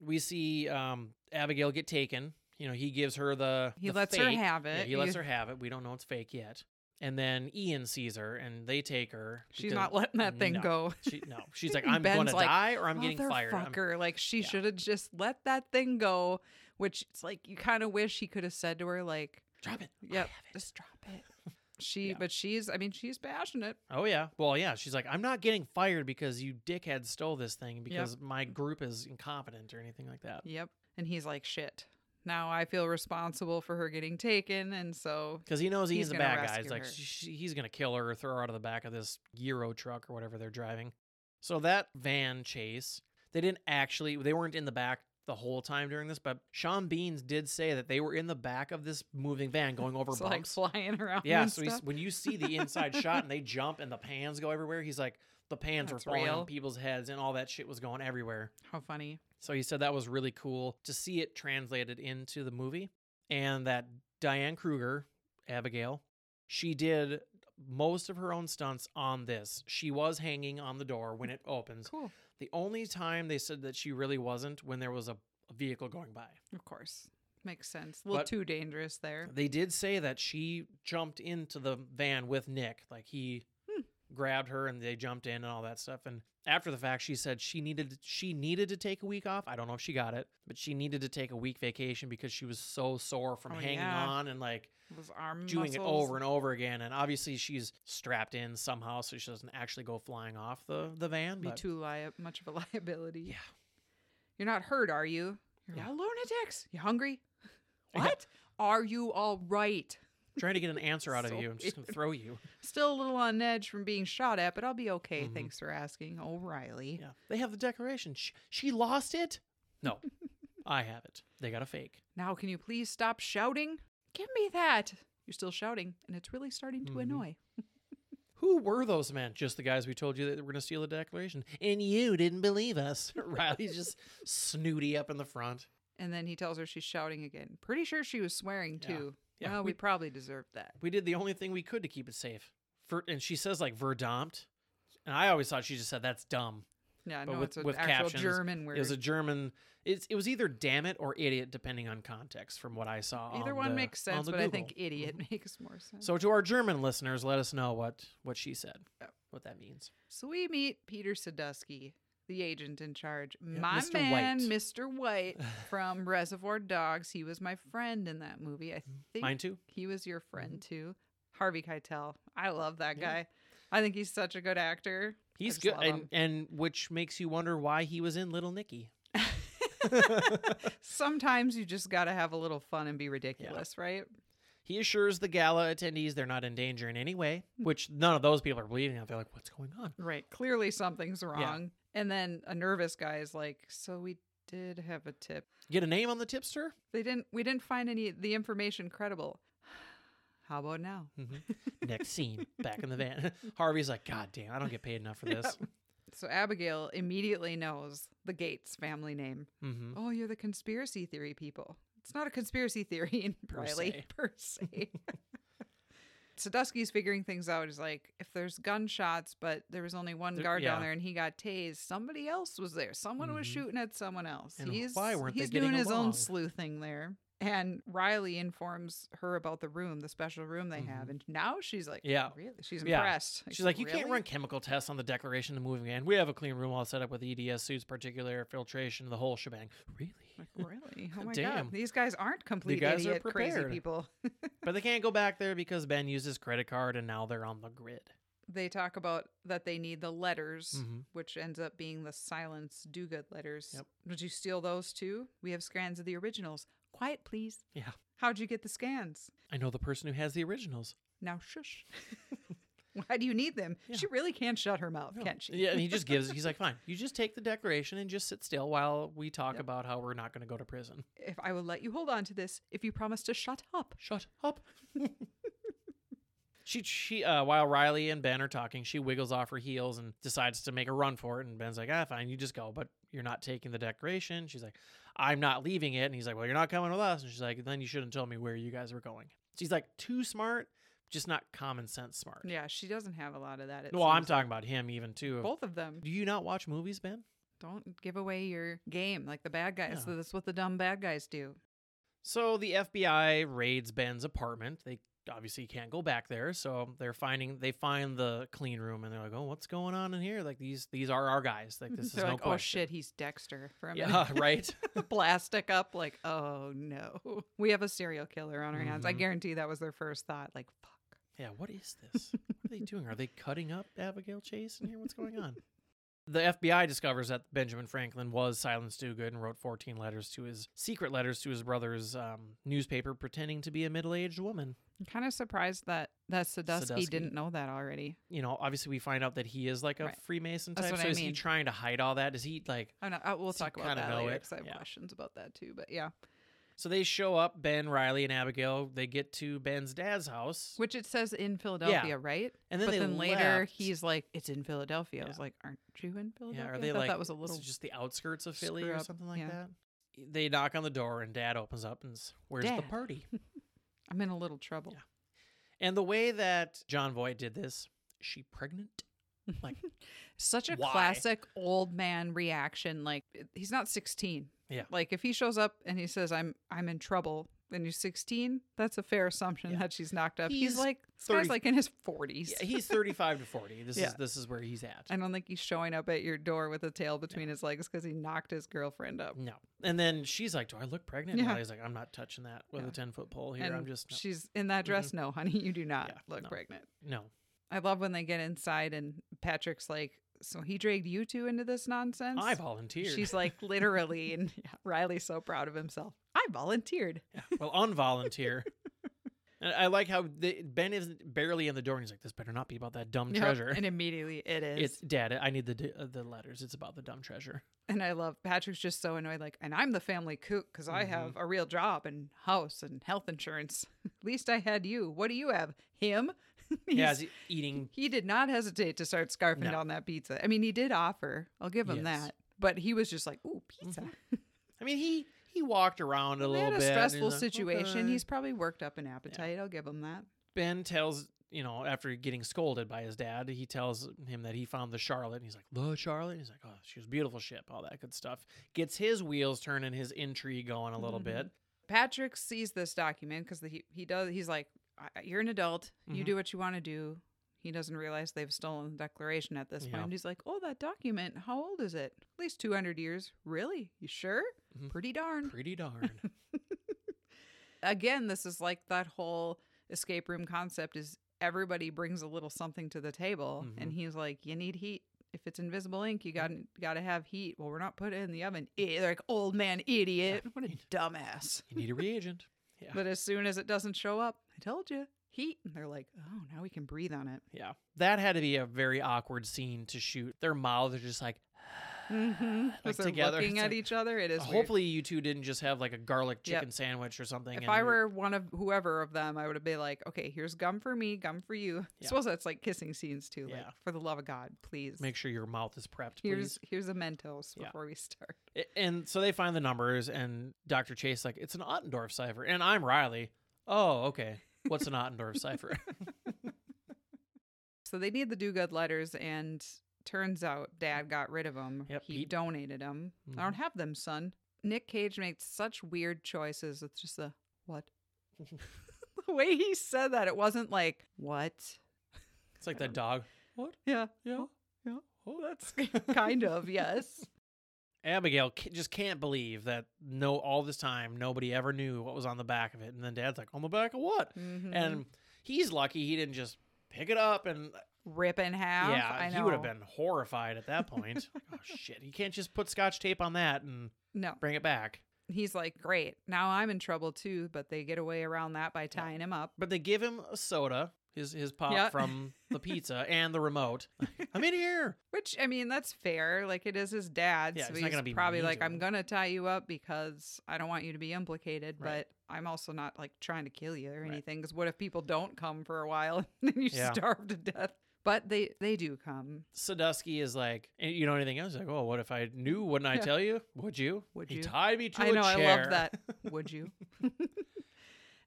We see um, Abigail get taken. You know, he gives her the
He
the
lets her
fake.
have
Yeah,
it.
he lets
You-
her have it. We don't know it's fake yet. And then Ian sees her, and they take her.
She's not letting that thing
No.
go.
She, no, [laughs] she's like, I'm going to
like,
die or I'm getting fired. I'm-
Motherfucker, like she
Yeah.
should have just let that thing go. Which it's like you kind of wish he could have said to her, like,
Drop it.
"Yep,
it."
just drop it." [laughs] She,
Yeah.
but she's, I mean, she's passionate.
Oh yeah. Well, yeah. She's like, I'm not getting fired because you dickhead stole this thing because my group is incompetent or anything like that.
Yep, and he's like, "Shit." Now I feel responsible for her getting taken, and so
Because he knows
He's
he's, a
gonna
bad guy. He's like,
her.
sh- sh- he's gonna kill her or throw her out of the back of this Euro truck or whatever they're driving. So that van chase, they didn't actually, they weren't in the back the whole time during this, but Sean Beans did say that they were in the back of this moving van going over [laughs]
it's like
bumps.
flying around.
yeah. So he's, when you see the inside shot and they jump and the pans go everywhere, he's like, the pans
That's
were falling
real.
on people's heads and all that shit was going everywhere.
how funny.
So he said that was really cool to see it translated into the movie and that Diane Kruger, Abigail, she did most of her own stunts on this. She was hanging on the door when it opens.
Cool,
The only time they said that she really wasn't when there was a, vehicle going by.
of course, makes sense. A little
But-
too dangerous there.
They did say that she jumped into the van with Nick. Like he. Grabbed her and they jumped in and all that stuff. And after the fact, she said she needed she needed to take a week off. I don't know if she got it, but she needed to take a week vacation because she was so sore from
Oh,
hanging
yeah.
on and like doing it over and over again. And obviously she's strapped in somehow, so she doesn't actually go flying off the the van.
be
but
too li- much of a [laughs] liability.
Yeah.
You're not hurt, are you? You're
Yeah.
lunatics. You hungry? [laughs]
Yeah.
What? Are you all right?
Trying to get an answer out of you. I'm just gonna throw you.
Still a little on edge from being shot at, but I'll be okay.
Mhm.
Thanks for asking, O'Reilly.
Yeah, they have the declaration. She, she lost it. No, [laughs] I have it. They got a fake.
Now, can you please stop shouting? Give me that. You're still shouting, and it's really starting to
Mhm.
annoy. [laughs]
Who were those men? Just the guys we told you that we were going to steal the Declaration. And you didn't believe us. [laughs] Riley's just snooty up in the front.
And then he tells her she's shouting again. Pretty sure she was swearing too.
Yeah,
well, we,
we-
probably deserved that.
We did the only thing we could to keep it safe. For, and she says like verdammt. And I always thought she just said that's dumb.
Yeah,
But
no,
with-
it's an
with
actual
captions,
German word.
It was a German. It's, it was either damn it or idiot, depending on context, from what I saw.
Either
on
one
the-
makes sense,
the
but I think idiot
Mhm.
makes more sense.
So to our German listeners, let us know what what she said, what that means.
So we meet Peter Sadusky, the agent in charge.
Yeah,
my
Mr.
man,
White.
Mr. White [laughs] from Reservoir Dogs. He was my friend in that movie. I mm, think
Mine too.
he was your mm-hmm. friend too. Harvey Keitel. I love that
Yeah.
guy. I think he's such a good actor.
He's good, and and which makes you wonder why he was in Little Nicky. [laughs] [laughs]
Sometimes you just got to have a little fun and be ridiculous, right?
He assures the gala attendees they're not in danger in any way, hmm. which none of those people are believing. They're like, "What's going on?"
Right. Clearly something's wrong. And then a nervous guy is like, "So we did have a tip.
Get a name on the tipster.
They didn't we didn't find any the information credible. [sighs] How about now?" [laughs]
Next scene, back in the van. [laughs] Harvey's like, "God damn, I don't get paid enough for this."
So Abigail immediately knows the Gates family name.
hmm
Oh, you're the conspiracy theory people. It's not a conspiracy theory in
Per se. [laughs]
per se. Sadusky's figuring things out. He's like, if there's gunshots, but there was only one guard down there and he got tased, somebody else was there. Someone was
Mhm.
shooting at someone else.
And
he's
why weren't
he's doing his
along?
own sleuthing there. And Riley informs her about the room, the special room they have,
Mhm.
and now she's like,
Yeah.
really? She's
Yeah.
impressed.
She's like, "You can't run chemical tests on the Declaration of the Moving Van. We have a clean room all set up with EDS suits, particulate filtration, the whole shebang." Really?
Like, really? Oh my
Damn.
god, these guys aren't complete
guys are
idiot, crazy people. [laughs]
But they can't go back there because Ben used his credit card, and now they're on the grid.
they talk about that they need the letters,
Mhm.
which ends up being the Silence Dogood letters.
Yep.
Did you steal those too? We have scans of the originals. Quiet, please.
Yeah.
How'd you get the scans?
I know the person who has the originals.
Now shush. [laughs] [laughs] Why do you need them?
Yeah.
She really can't shut her mouth,
No.
can she?
Yeah, and he just gives. He's like, [laughs] fine. You just take the decoration and just sit still while we talk
Yep.
about how we're not going to go to prison.
If I will let you hold on to this, if you promise to shut up.
Shut up. [laughs] she she uh, while Riley and Ben are talking, she wiggles off her heels and decides to make a run for it. And Ben's like, ah, fine, you just go, but you're not taking the decoration. She's like, I'm not leaving it. And he's like, well, you're not coming with us. And she's like, then you shouldn't tell me where you guys were going. She's like, too smart, just not common sense smart.
Yeah, she doesn't have a lot of that.
Well, I'm talking about him even too.
both of them.
Do you not watch movies, Ben?
Don't give away your game like the bad guys.
Yeah.
That's what the dumb bad guys do.
So the FBI raids Ben's apartment. They obviously can't go back there, so they're finding they find the clean room and they're like, "Oh, what's going on in here? Like these these are our guys. Like [laughs] this is no
like,
question."
oh shit, he's Dexter minute.
Yeah, [laughs] right. [laughs]
Plastic up, like, oh no, we have a serial killer on our hands. I
Mhm.
guarantee that was their first thought. Like, fuck.
Yeah, what is this? What are they doing? Are they cutting up Abigail Chase in here? What's going on? [laughs] The FBI discovers that Benjamin Franklin was Silence Dogood and wrote 14 letters to his secret letters to his brother's um, newspaper, pretending to be a middle-aged woman.
I'm kind of surprised that that Sadusky,
Sadusky.
didn't know that already.
You know, obviously we find out that he is like a
Right.
Freemason type. So
I
is he trying to hide all that? Is he like
I know. uh, we'll talk about that later because I have
Yeah.
questions about that too. But yeah,
So they show up, Ben, Riley, and Abigail. They get to Ben's dad's house.
which it says in Philadelphia, right?
And then
but then later
left.
he's like, "It's in Philadelphia." I was like, "Aren't you in Philadelphia?"
Yeah, are they
thought
like
that was a little
just the outskirts of Philly or something like
Yeah.
that? They knock on the door and dad opens up and says, Where's the party? [laughs]
I'm in a little trouble.
Yeah. and the way that Jon Voight did this, she pregnant? [laughs] Like
Such a
Why?
classic old man reaction. Like he's not 16.
Yeah.
Like if he shows up and he says, "I'm I'm in trouble," and you're 16, that's a fair assumption
Yeah.
that she's knocked up. He's,
He's
like this
30
guy's like in his 40s.
yeah, he's 35 to 40. This
Yeah.
is this is where he's at.
I don't think he's showing up at your door with a tail between his legs because he knocked his girlfriend up.
No. And then she's like, Do I look pregnant?
Yeah.
And he's like, I'm not touching that with a 10 foot pole here.
and
I'm just, no.
she's in that dress. Mm-hmm. No, honey, you do not look
no.
pregnant.
no.
I love when they get inside and Patrick's like, "So he dragged you two into this nonsense."
I volunteered.
She's like, [laughs] literally, and yeah, Riley's so proud of himself. I volunteered.
Yeah, well, unvolunteer. [laughs] And I like how the, Ben is barely in the door and he's like, This better not be about that dumb
Yep,
treasure.
and immediately it is.
It's dad. I need the uh, the letters. It's about the dumb treasure.
And I love Patrick's just so annoyed, like, and I'm the family kook because I
Mhm.
have a real job and house and health insurance. [laughs] At least I had you. What do you have? Him? [laughs]
Yeah, eating.
he did not hesitate to start scarfing
No.
down that pizza. I mean, he did offer. I'll give him
Yes.
that. But he was just like, ooh, pizza. [laughs]
I mean, he he walked around a
They
little
had a
bit.
stressful
he's like,
situation.
"Okay."
He's probably worked up an appetite. I'll give him that.
Ben tells you know after getting scolded by his dad, he tells him that he found the Charlotte. And he's like, the Charlotte. He's like, oh, she was a beautiful ship. All that good stuff. Gets his wheels turning, his intrigue going a little
Mhm.
bit.
Patrick sees this document because he he does. He's like, "I- "You're an adult. You
Mhm.
do what you want to do." He doesn't realize they've stolen the Declaration at this
Yeah.
point. He's like, "Oh, that document. How old is it? At least two hundred years. Really? You sure?
Mhm.
Pretty darn."
Pretty darn. [laughs] [laughs]
Again, this is like that whole escape room concept. Is everybody brings a little something to the table, and
Mhm.
he's like, "You need heat." If it's invisible ink, you got got to have heat. Well, we're not putting it in the oven. They're like old man idiot. What a dumbass.
you need a reagent. [laughs] Yeah.
But as soon as it doesn't show up, told you, heat. And they're like, oh, now we can breathe on it.
Yeah. That had to be a very awkward scene to shoot. Their mouths are just like, [sighs]
Mm-hmm.
Like together,
looking
it's
at
like-
each other, it is
hopefully you two didn't just have like a garlic
Yep.
chicken sandwich or something.
If I were one of whoever of them, I would have been like, okay, here's gum for me, gum for you. I
Yeah.
suppose that's like kissing scenes too. Like,
Yeah.
for the love of God, please.
make sure your mouth is prepped,
here's
please.
here's a Mentos
Yeah.
before we start.
And so they find the numbers, and Dr. Chase like it's an Ottendorf cipher, and I'm Riley. Oh, okay. What's an Ottendorf cipher? [laughs]
So they need the Dogood letters, and turns out Dad got rid of them.
Yep,
he
Pete-
donated them. I don't mm-hmm. have them, son. Nick Cage makes such weird choices. It's just the what? [laughs] the way he said that, it wasn't like what?
It's like that dog. What?
Yeah,
Yeah.
yeah. Oh, that's [laughs] kind of yes.
Abigail just can't believe that no all this time nobody ever knew what was on the back of it, and then Dad's like, "On the back of what?"
Mhm.
And he's lucky he didn't just pick it up and
rip in half.
yeah,
I know.
he would have been horrified at that point. [laughs] Like, oh shit, he can't just put scotch tape on that and
no.
bring it back.
He's like, great. Now I'm in trouble too, but they get away around that by tying him up.
But they give him a soda, his his pop
Yeah.
from the pizza [laughs] and the remote. I'm in here.
Which I mean, that's fair. Like it is his dad,
Yeah,
so
he's not
he's
gonna be
probably like, "I'm gonna tie you up because I don't want you to be implicated,
Right.
but I'm also not like trying to kill you or anything." Because what if people don't come for a while [laughs] and then you
Yeah.
starve to death? But they they do come.
Sadusky is like, "Eh, you know anything else? Like, oh, what if I knew? Wouldn't I
Yeah.
tell you? Would you?
Would
he
you?
tied me to
I
a
know. I
chair.
love that. [laughs] Would you?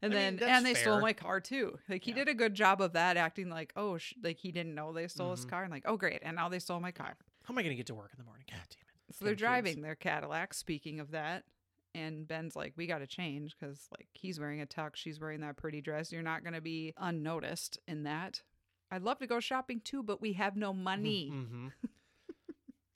And
I
then
that's
and they stole my car too. Like he
Yeah.
did a good job of that, acting like oh sh- like he didn't know they stole his
Mhm.
car and like oh great, and now they stole my car.
How am I gonna get to work in the morning? God damn it.
So they're driving their Cadillac. Speaking of that, and Ben's like, "We got to change because like he's wearing a tux, she's wearing that pretty dress. You're not going to be unnoticed in that." I'd love to go shopping too, but we have no money. [laughs]
Mm-hmm.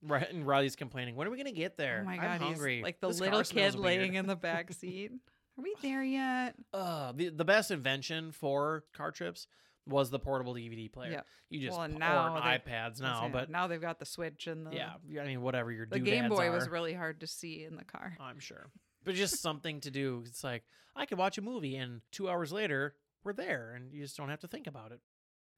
right, and Riley's complaining. When are we gonna get there?
Oh my
I'm
god,
hungry.
he's like the
This
little kid laying in the back [laughs] seat. Are we there yet?
Uh, the the best invention for car trips was the portable DVD player.
Yeah.
You just
Well, and now
iPads now, but
now they've got the switch and the
yeah, I mean whatever your
The Game Boy was really hard to see in the car.
I'm sure, but just [laughs] something to do. It's like I could watch a movie, and two hours later we're there, and you just don't have to think about it.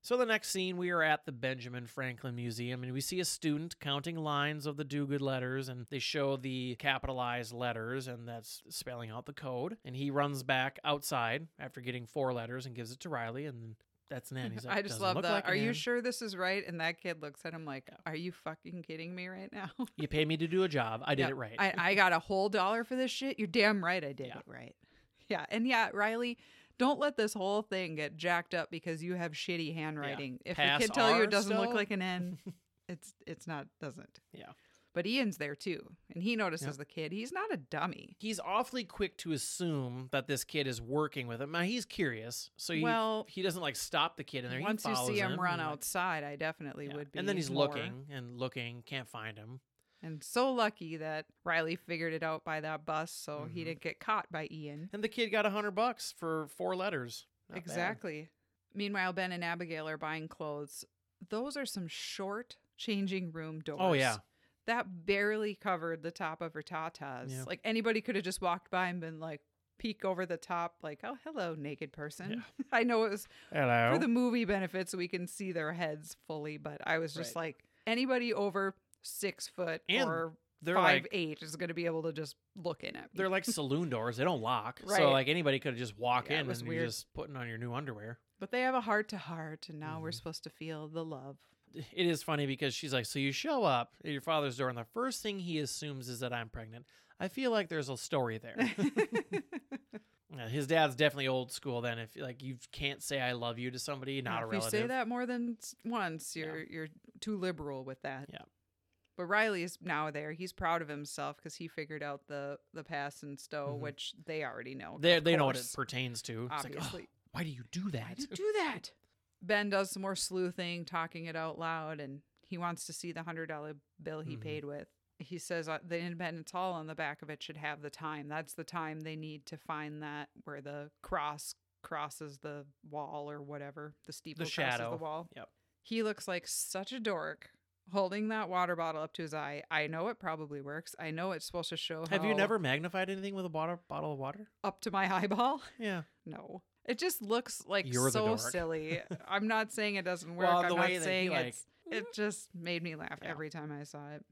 So the next scene, we are at the Benjamin Franklin Museum, and we see a student counting lines of the Dogood letters, and they show the capitalized letters, and that's spelling out the code. And he runs back outside after getting four letters and gives it to Riley, and that's an N. He's like, [laughs]
I just love that.
like
Are you sure this is right? And that kid looks at him like,
Yeah.
"Are you fucking kidding me right now?" [laughs]
You paid me to do a job. I did
Yeah,
it right.
I, I got a whole dollar for this shit. You're damn right I did
Yeah.
it right. [laughs] Yeah. And yeah, Riley, don't let this whole thing get jacked up because you have shitty handwriting. If
Pass
the kid tell you it doesn't look like an N, [laughs] it's it's not doesn't.
Yeah.
But Ian's there too. And he notices
Yep.
the kid. He's not a dummy.
he's awfully quick to assume that this kid is working with him. Now he's curious, so he
Well,
he doesn't like stop the kid in there. He
Once you see him run
and, like,
outside, I definitely
yeah.
would be.
and then he's
more.
looking and looking, can't find him.
And so lucky that Riley figured it out by that bus so he
Mhm.
didn't get caught by Ian.
And the kid got a hundred bucks for four letters. Not bad.
exactly. Meanwhile, Ben and Abigail are buying clothes. Those are some short changing room doors.
Oh yeah,
That barely covered the top of her tatas.
Yeah.
Like anybody could have just walked by and been like, peek over the top, like, oh, hello, naked person. [laughs] I know it was
hello.
for the movie benefits so we can see their heads fully, but I was just
Right.
like, anybody over six foot
And
or
they're
five
like
eight is going to be able to just look in it.
they're like [laughs] saloon doors. They don't lock,
Right.
so like anybody could just walk
Yeah,
in and
weird.
you're just putting on your new underwear.
But they have a heart to heart, and now we're
Mhm.
supposed to feel the love.
it is funny because she's like, so you show up at your father's door, and the first thing he assumes is that I'm pregnant. I feel like there's a story there. [laughs] His dad's definitely old school. Then, if like you can't say "I love you" to somebody, not
Yeah,
a
if
relative.
you say that more than once, you're you're too liberal with that.
Yeah.
But Riley is now there. He's proud of himself because he figured out the the pass and stow,
Mhm.
which they already know.
They they know what it pertains to. It's like, "Oh,
Obviously.
why do you do that?
Why do you do [laughs] that? Ben does some more sleuthing, talking it out loud, and he wants to see the hundred dollar bill he
Mhm.
paid with. He says uh, the Independence Hall on the back of it should have the time. That's the time they need to find that where the cross crosses the wall or whatever the steeple crosses
shadow.
the wall.
Yep.
He looks like such a dork holding that water bottle up to his eye. I know it probably works. I know it's supposed to show.
Have you never magnified anything with a bottle bottle of water?
up to my [laughs] eyeball?
Yeah.
No. It just looks like
You're
so silly. [laughs] I'm not saying it doesn't work.
Well,
I'm not
way that he,
saying
like-
it's it just made me laugh
Yeah.
every time I saw it.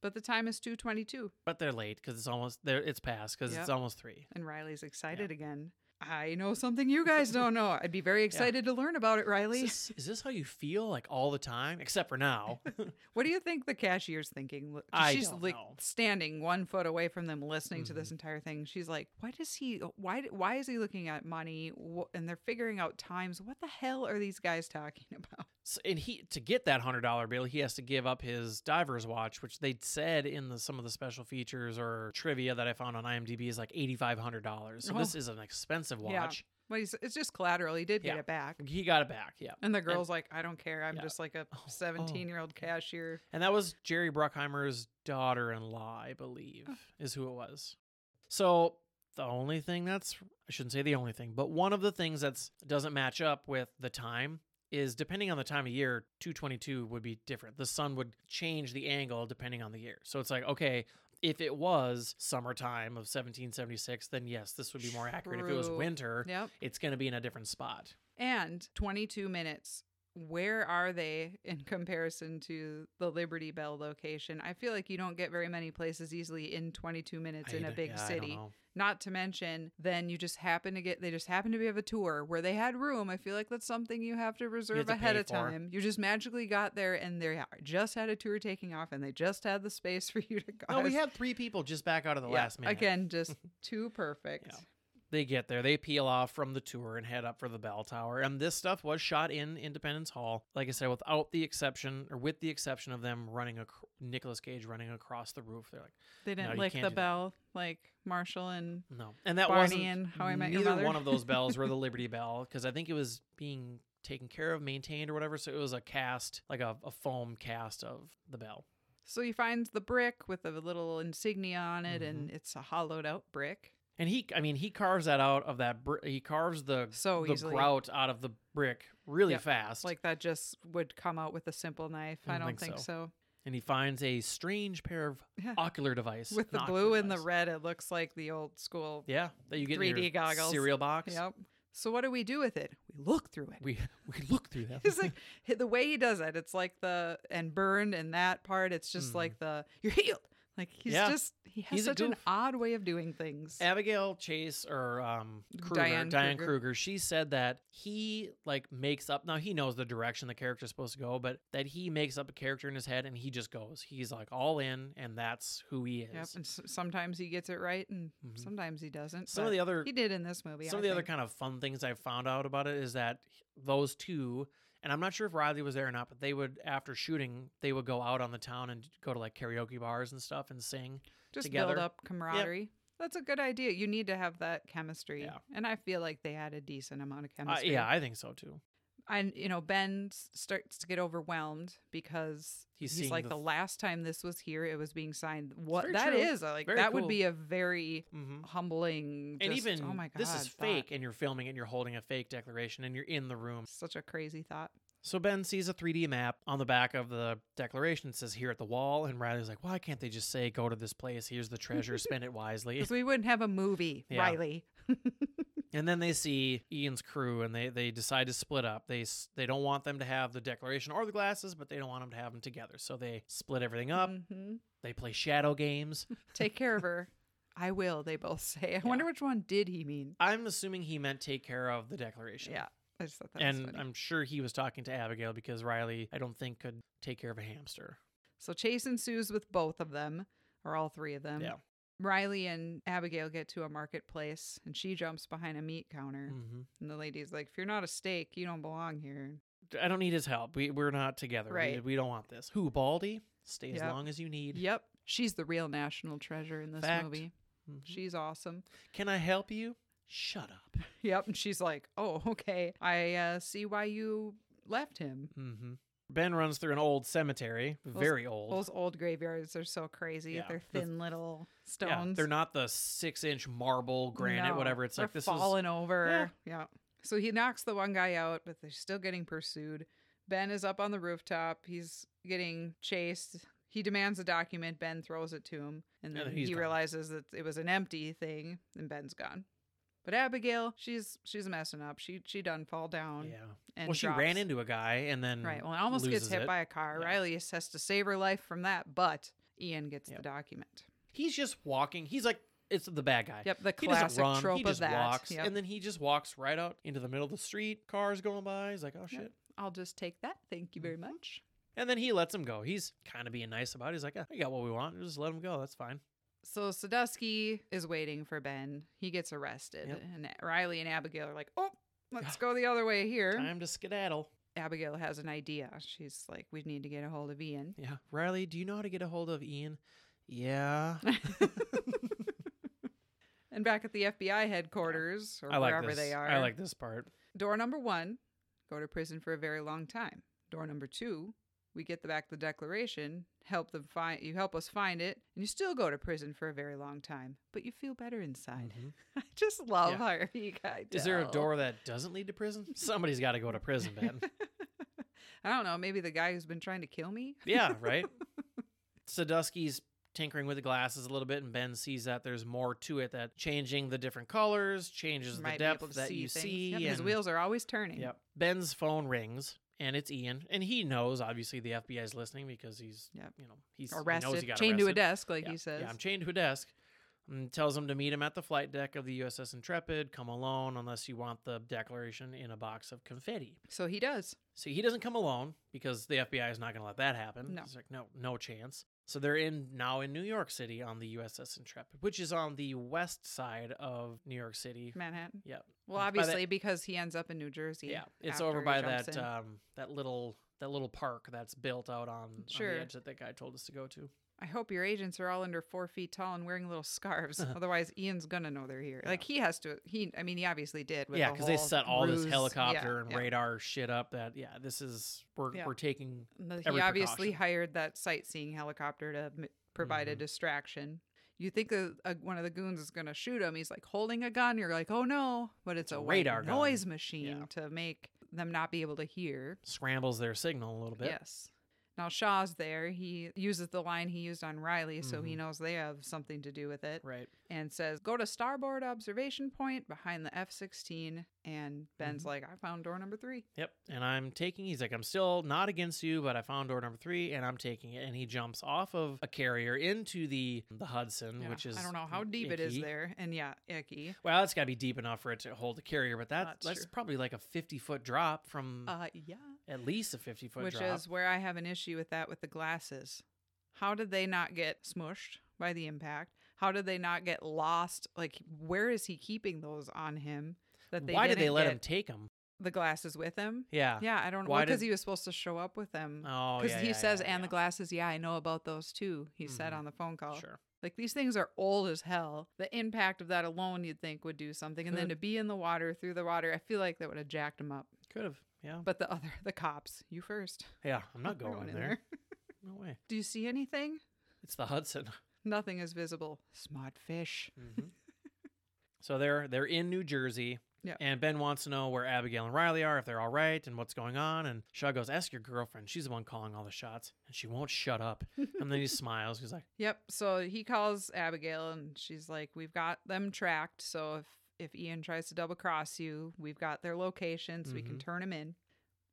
But the time is 2:22
But they're late because it's almost there. It's past because it's almost three.
and Riley's excited again. I know something you guys don't know. I'd be very [laughs] excited to learn about it, Riley.
Is this, is this how you feel like all the time, except for now? [laughs]
What do you think the cashier's thinking?
I
She's
don't
like
know.
standing one foot away from them, listening to this
Mhm.
entire thing. She's like, "Why does he? Why? Why is he looking at money?" And they're figuring out times. What the hell are these guys talking [laughs] about?
S- and he to get that hundred dollar bill, he has to give up his diver's watch, which they said in the some of the special features or trivia that I found on IMDb is like eighty five hundred dollars. So this
Oh.
is an expensive
Yeah.
watch.
But he's, it's just collateral. He did get it back.
He got it back, yeah.
And the girl's like, I don't care. I'm
Yeah.
just like a
Oh, oh.
17 year old cashier.
And that was Jerry Bruckheimer's daughter in law, I believe,
Oh.
is who it was. So the only thing that's I shouldn't say the only thing, but one of the things that's doesn't match up with the time is depending on the time of year, 222 would be different. The sun would change the angle depending on the year. So it's like, okay, if it was summertime of 1776, then yes, this would be more accurate. If it was
True.
winter,
Yep.
it's going to be in a different spot.
And 22 minutes. Where are they in comparison to the Liberty Bell location? I feel like you don't get very many places easily in 22 minutes in a big
yeah,
city. Not to mention, then you just happen to get, they just happen to be have a tour where they had room. I feel like that's something you have to reserve
to
ahead of time. You just magically got there and they just had a tour taking off and they just had the space [laughs] for you to go.
No, we had three people just back out of the
Yeah,
last minute.
Again, [laughs] just too perfect.
Yeah. They get there, they peel off from the tour and head up for the bell tower. And this stuff was shot in Independence Hall. Like I said, without the exception, or with the exception of them running, a Nicolas Cage running across the roof. They're like,
They didn't
you
lick the
do that.
bell like Marshall and
no. And that
Barney
wasn't
and How I Met Your Mother.
one of those bells were the [laughs] Liberty Bell because I think it was being taken care of, maintained, or whatever. So it was a cast, like a, a foam cast of the bell.
So he finds the brick with a little insignia on it, and
Mm-hmm.
it's a hollowed out brick.
And he, I mean, he carves that out of that. Br- he carves the
So
the
easily.
grout out of the brick really
Yep.
fast.
Like that just would come out with a simple knife.
I
I
don't think
think
so.
so.
and he finds a strange pair of
Yeah.
ocular device
With the blue and the red, it looks like the old school.
Yeah, that you get
3D
your
goggles.
cereal box.
Yep. So what do we do with it? We look through it.
We [laughs] we look through that. [laughs]
It's like the way he does it. It's like the and burned and that part. It's just
Mhm.
like the you're healed. Like he's
Yeah.
just he has
He's
such an odd way of doing things.
Abigail Chase or um Kruger,
Diane
Diane,
Kruger.
Kruger. she said that he like makes up now he knows the direction the character's supposed to go, but that he makes up a character in his head and he just goes. He's like all in and that's who he is.
Yep. And s- sometimes he gets it right, and
Mhm.
sometimes he doesn't.
Some of the other
he did in this movie.
some
I
of the other kind of fun things I found out about it is that those two, and I'm not sure if Riley was there or not, but they would after shooting they would go out on the town and go to like karaoke bars and stuff and sing.
just
together.
build up camaraderie. That's a good idea. You need to have that chemistry,
Yeah.
and I feel like they had a decent amount of
Uh,
chemistry.
yeah, I think so too.
And you know Ben starts to get overwhelmed because
He's
he's, like
the
the, last time this was here, it was being signed. What that
true.
is like
Very
that
cool.
would be a very
hmm
humbling.
And even
oh my god,
this is
thought.
fake, and you're filming it, and you're holding a fake declaration, and you're in the room.
Such a crazy thought.
So Ben sees a 3D map on the back of the declaration. It says here at the wall, and Riley's like, "Why can't they just say go to this place? Here's the treasure. spend it wisely." [laughs]
Because we wouldn't have a movie,
Yeah.
Riley. [laughs]
And then they see Ian's crew, and they they decide to split up. They they don't want them to have the declaration or the glasses, but they don't want them to have them together. So they split everything up.
Mhm.
They play shadow games. [laughs]
Take care of her. I will. They both say. I wonder which one did he mean.
I'm assuming he meant take care of the declaration.
Yeah, I just thought that
and. I'm sure he was talking to Abigail because Riley, I don't think, could take care of a hamster.
So chase ensues with both of them, or all three of them.
Yeah.
Riley and Abigail get to a marketplace, and she jumps behind a meat counter.
hmm
And the lady's like, "If you're not a steak, you don't belong here."
I don't need his help. We we're not together. We-
Right.
We, don't want this. Who Baldy? Stay as
Yep.
long as you need.
Yep, she's the real national treasure in this
Fact.
movie.
Mhm.
She's awesome.
Can I help you? Shut up. [laughs]
Yep, and she's like, "Oh, okay. I uh, see why you left him."
hmm Ben runs through an old cemetery, very old.
Those old graveyards are so crazy.
Yeah,
They're
the-
thin little
Yeah,
stones.
they're not the six-inch marble granite,
No,
whatever. It's like this is
falling over. Yeah. So he knocks the one guy out, but they're still getting pursued. Ben is up on the rooftop. He's getting chased. He demands a document. Ben throws it to him, and
And
then
then
he
gone.
realizes that it was an empty thing, and Ben's gone. But Abigail, she's she's messing up. She she done fall down.
Yeah.
And
well, she ran into a guy and then
right. Well, it almost gets hit
it.
by a car.
Yeah.
Riley has to save her life from that, but Ian gets
Yep.
the document.
He's just walking. He's like it's the bad guy.
Yep, the classic
run.
trope
he
of
just
that.
walks,
Yep.
and then he just walks right out into the middle of the street. Cars going by. He's like, "Oh shit!"
I'll just take that. Thank you very
Mhm.
much.
And then he lets him go. He's kind of being nice about it. He's like, "Ah, "We got what we want. Just let him go. That's fine."
So Sadusky is waiting for Ben. He gets arrested,
Yep.
and Riley and Abigail are like, "Oh, let's [sighs] go the other way here."
Time to skedaddle.
Abigail has an idea. She's like, "We need to get a hold of Ian."
Yeah, Riley, do you know how to get a hold of Ian? Yeah, [laughs] [laughs]
and back at the FBI headquarters or
I
wherever
this.
they are,
I like this part.
door number one: go to prison for a very long time. Door number two: we get the back the declaration, help them find you help us find it, and you still go to prison for a very long time, but you feel better inside.
Mhm. [laughs]
I just love
Yeah.
how [laughs] you guys.
Is there a door that doesn't lead to prison? [laughs] Somebody's got to go to prison, Ben.
I don't know. Maybe the guy who's been trying to kill me.
yeah, right. Sadusky's tinkering with the glasses a little bit, and Ben sees that there's more to it. That changing the different colors changes the
Might
depth that
see
you
things.
see.
Yep, his wheels are always turning.
Yep. Ben's phone rings. And it's Ian, and he knows obviously the FBI is listening because he's,
Yep.
you know, he's he
Arrested,
he got
chained to a desk, like
yeah.
he says.
Yeah, I'm chained to a desk. And tells him to meet him at the flight deck of the USS Intrepid. Come alone unless you want the declaration in a box of confetti.
so he does.
So he doesn't come alone because the FBI is not going to let that happen.
No.
It's like no, no chance. So they're in now in New York City on the USS Intrepid, which is on the west side of New York City.
Manhattan.
Yep.
Well,
by that-
obviously because he ends up in New Jersey.
yeah, it's
after
over
he
by
jumps
that
in.
um that little that little park that's built out on, on
Sure.
the edge that that guy told us to go to.
I hope your agents are all under four feet tall and wearing little scarves. Otherwise, Ian's gonna know they're here. Like he has to. He. I mean, he obviously did. With
yeah,
the
because they set all this helicopter
Yeah,
and
yeah.
radar shit up. That yeah, this is we're
Yeah.
we're taking
the- He obviously
precaution.
hired that sightseeing helicopter to m- provide a
Mhm.
distraction. You think a, a, one of the goons is to shoot him. He's like holding a gun. You're like, oh no. But it's,
a
a,
radar
noise machine
Yeah.
to make them not be able to hear.
scrambles their signal a little bit.
Yes. Now Shaw's there. He uses the line he used on Riley, so he
Mhm.
knows they have something to do with it,
Right.
and says, "Go to starboard observation point behind the F-16." And Ben's
Mhm.
like, "I found door number three.
Yep. And I'm taking, he's like, I'm still not against you, but I found door number three and I'm taking it. And he jumps off of a carrier into the the Hudson,
Yeah,
which is
I don't know how deep it is there, and yeah, icky.
Well, it's got to be deep enough for it to hold the carrier, but that,
That's
that's probably like a 50 foot drop from
Uh, yeah.
At least a 50 foot
Which
drop.
is where I have an issue with that with the glasses. How did they not get smushed by the impact? How did they not get lost? Like, where is he keeping those on him? That they
Why did they let him take them?
the glasses with him?
Yeah.
Yeah, I don't know.
Why
Because
did-
he was supposed to show up with them.
Oh,
Because
yeah,
he
yeah,
says,
yeah,
and
yeah.
the glasses, yeah, I know about those too. He said
Mhm.
on the phone call.
Sure.
Like these things are old as hell. The impact of that alone, you'd think, would do something. And then
Could.
to be in the water, through the water, I feel like that would have jacked him up.
Could have. Yeah.
But the other, the cops, you first.
Yeah. I'm not going in there. No way. [laughs]
Do you see anything?
It's the Hudson.
Nothing is visible. Smart fish.
hmm so they're they're in New Jersey.
Yeah.
And Ben wants to know where Abigail and Riley are, if they're all right, and what's going on. And Shaw goes, "Ask your girlfriend. She's the one calling all the shots, and she won't shut up." [laughs] and then he smiles. He's like,
Yep. So he calls Abigail and she's like, We've got them tracked. So if if Ian tries to double cross you, we've got their location so we can
Mhm.
turn him in.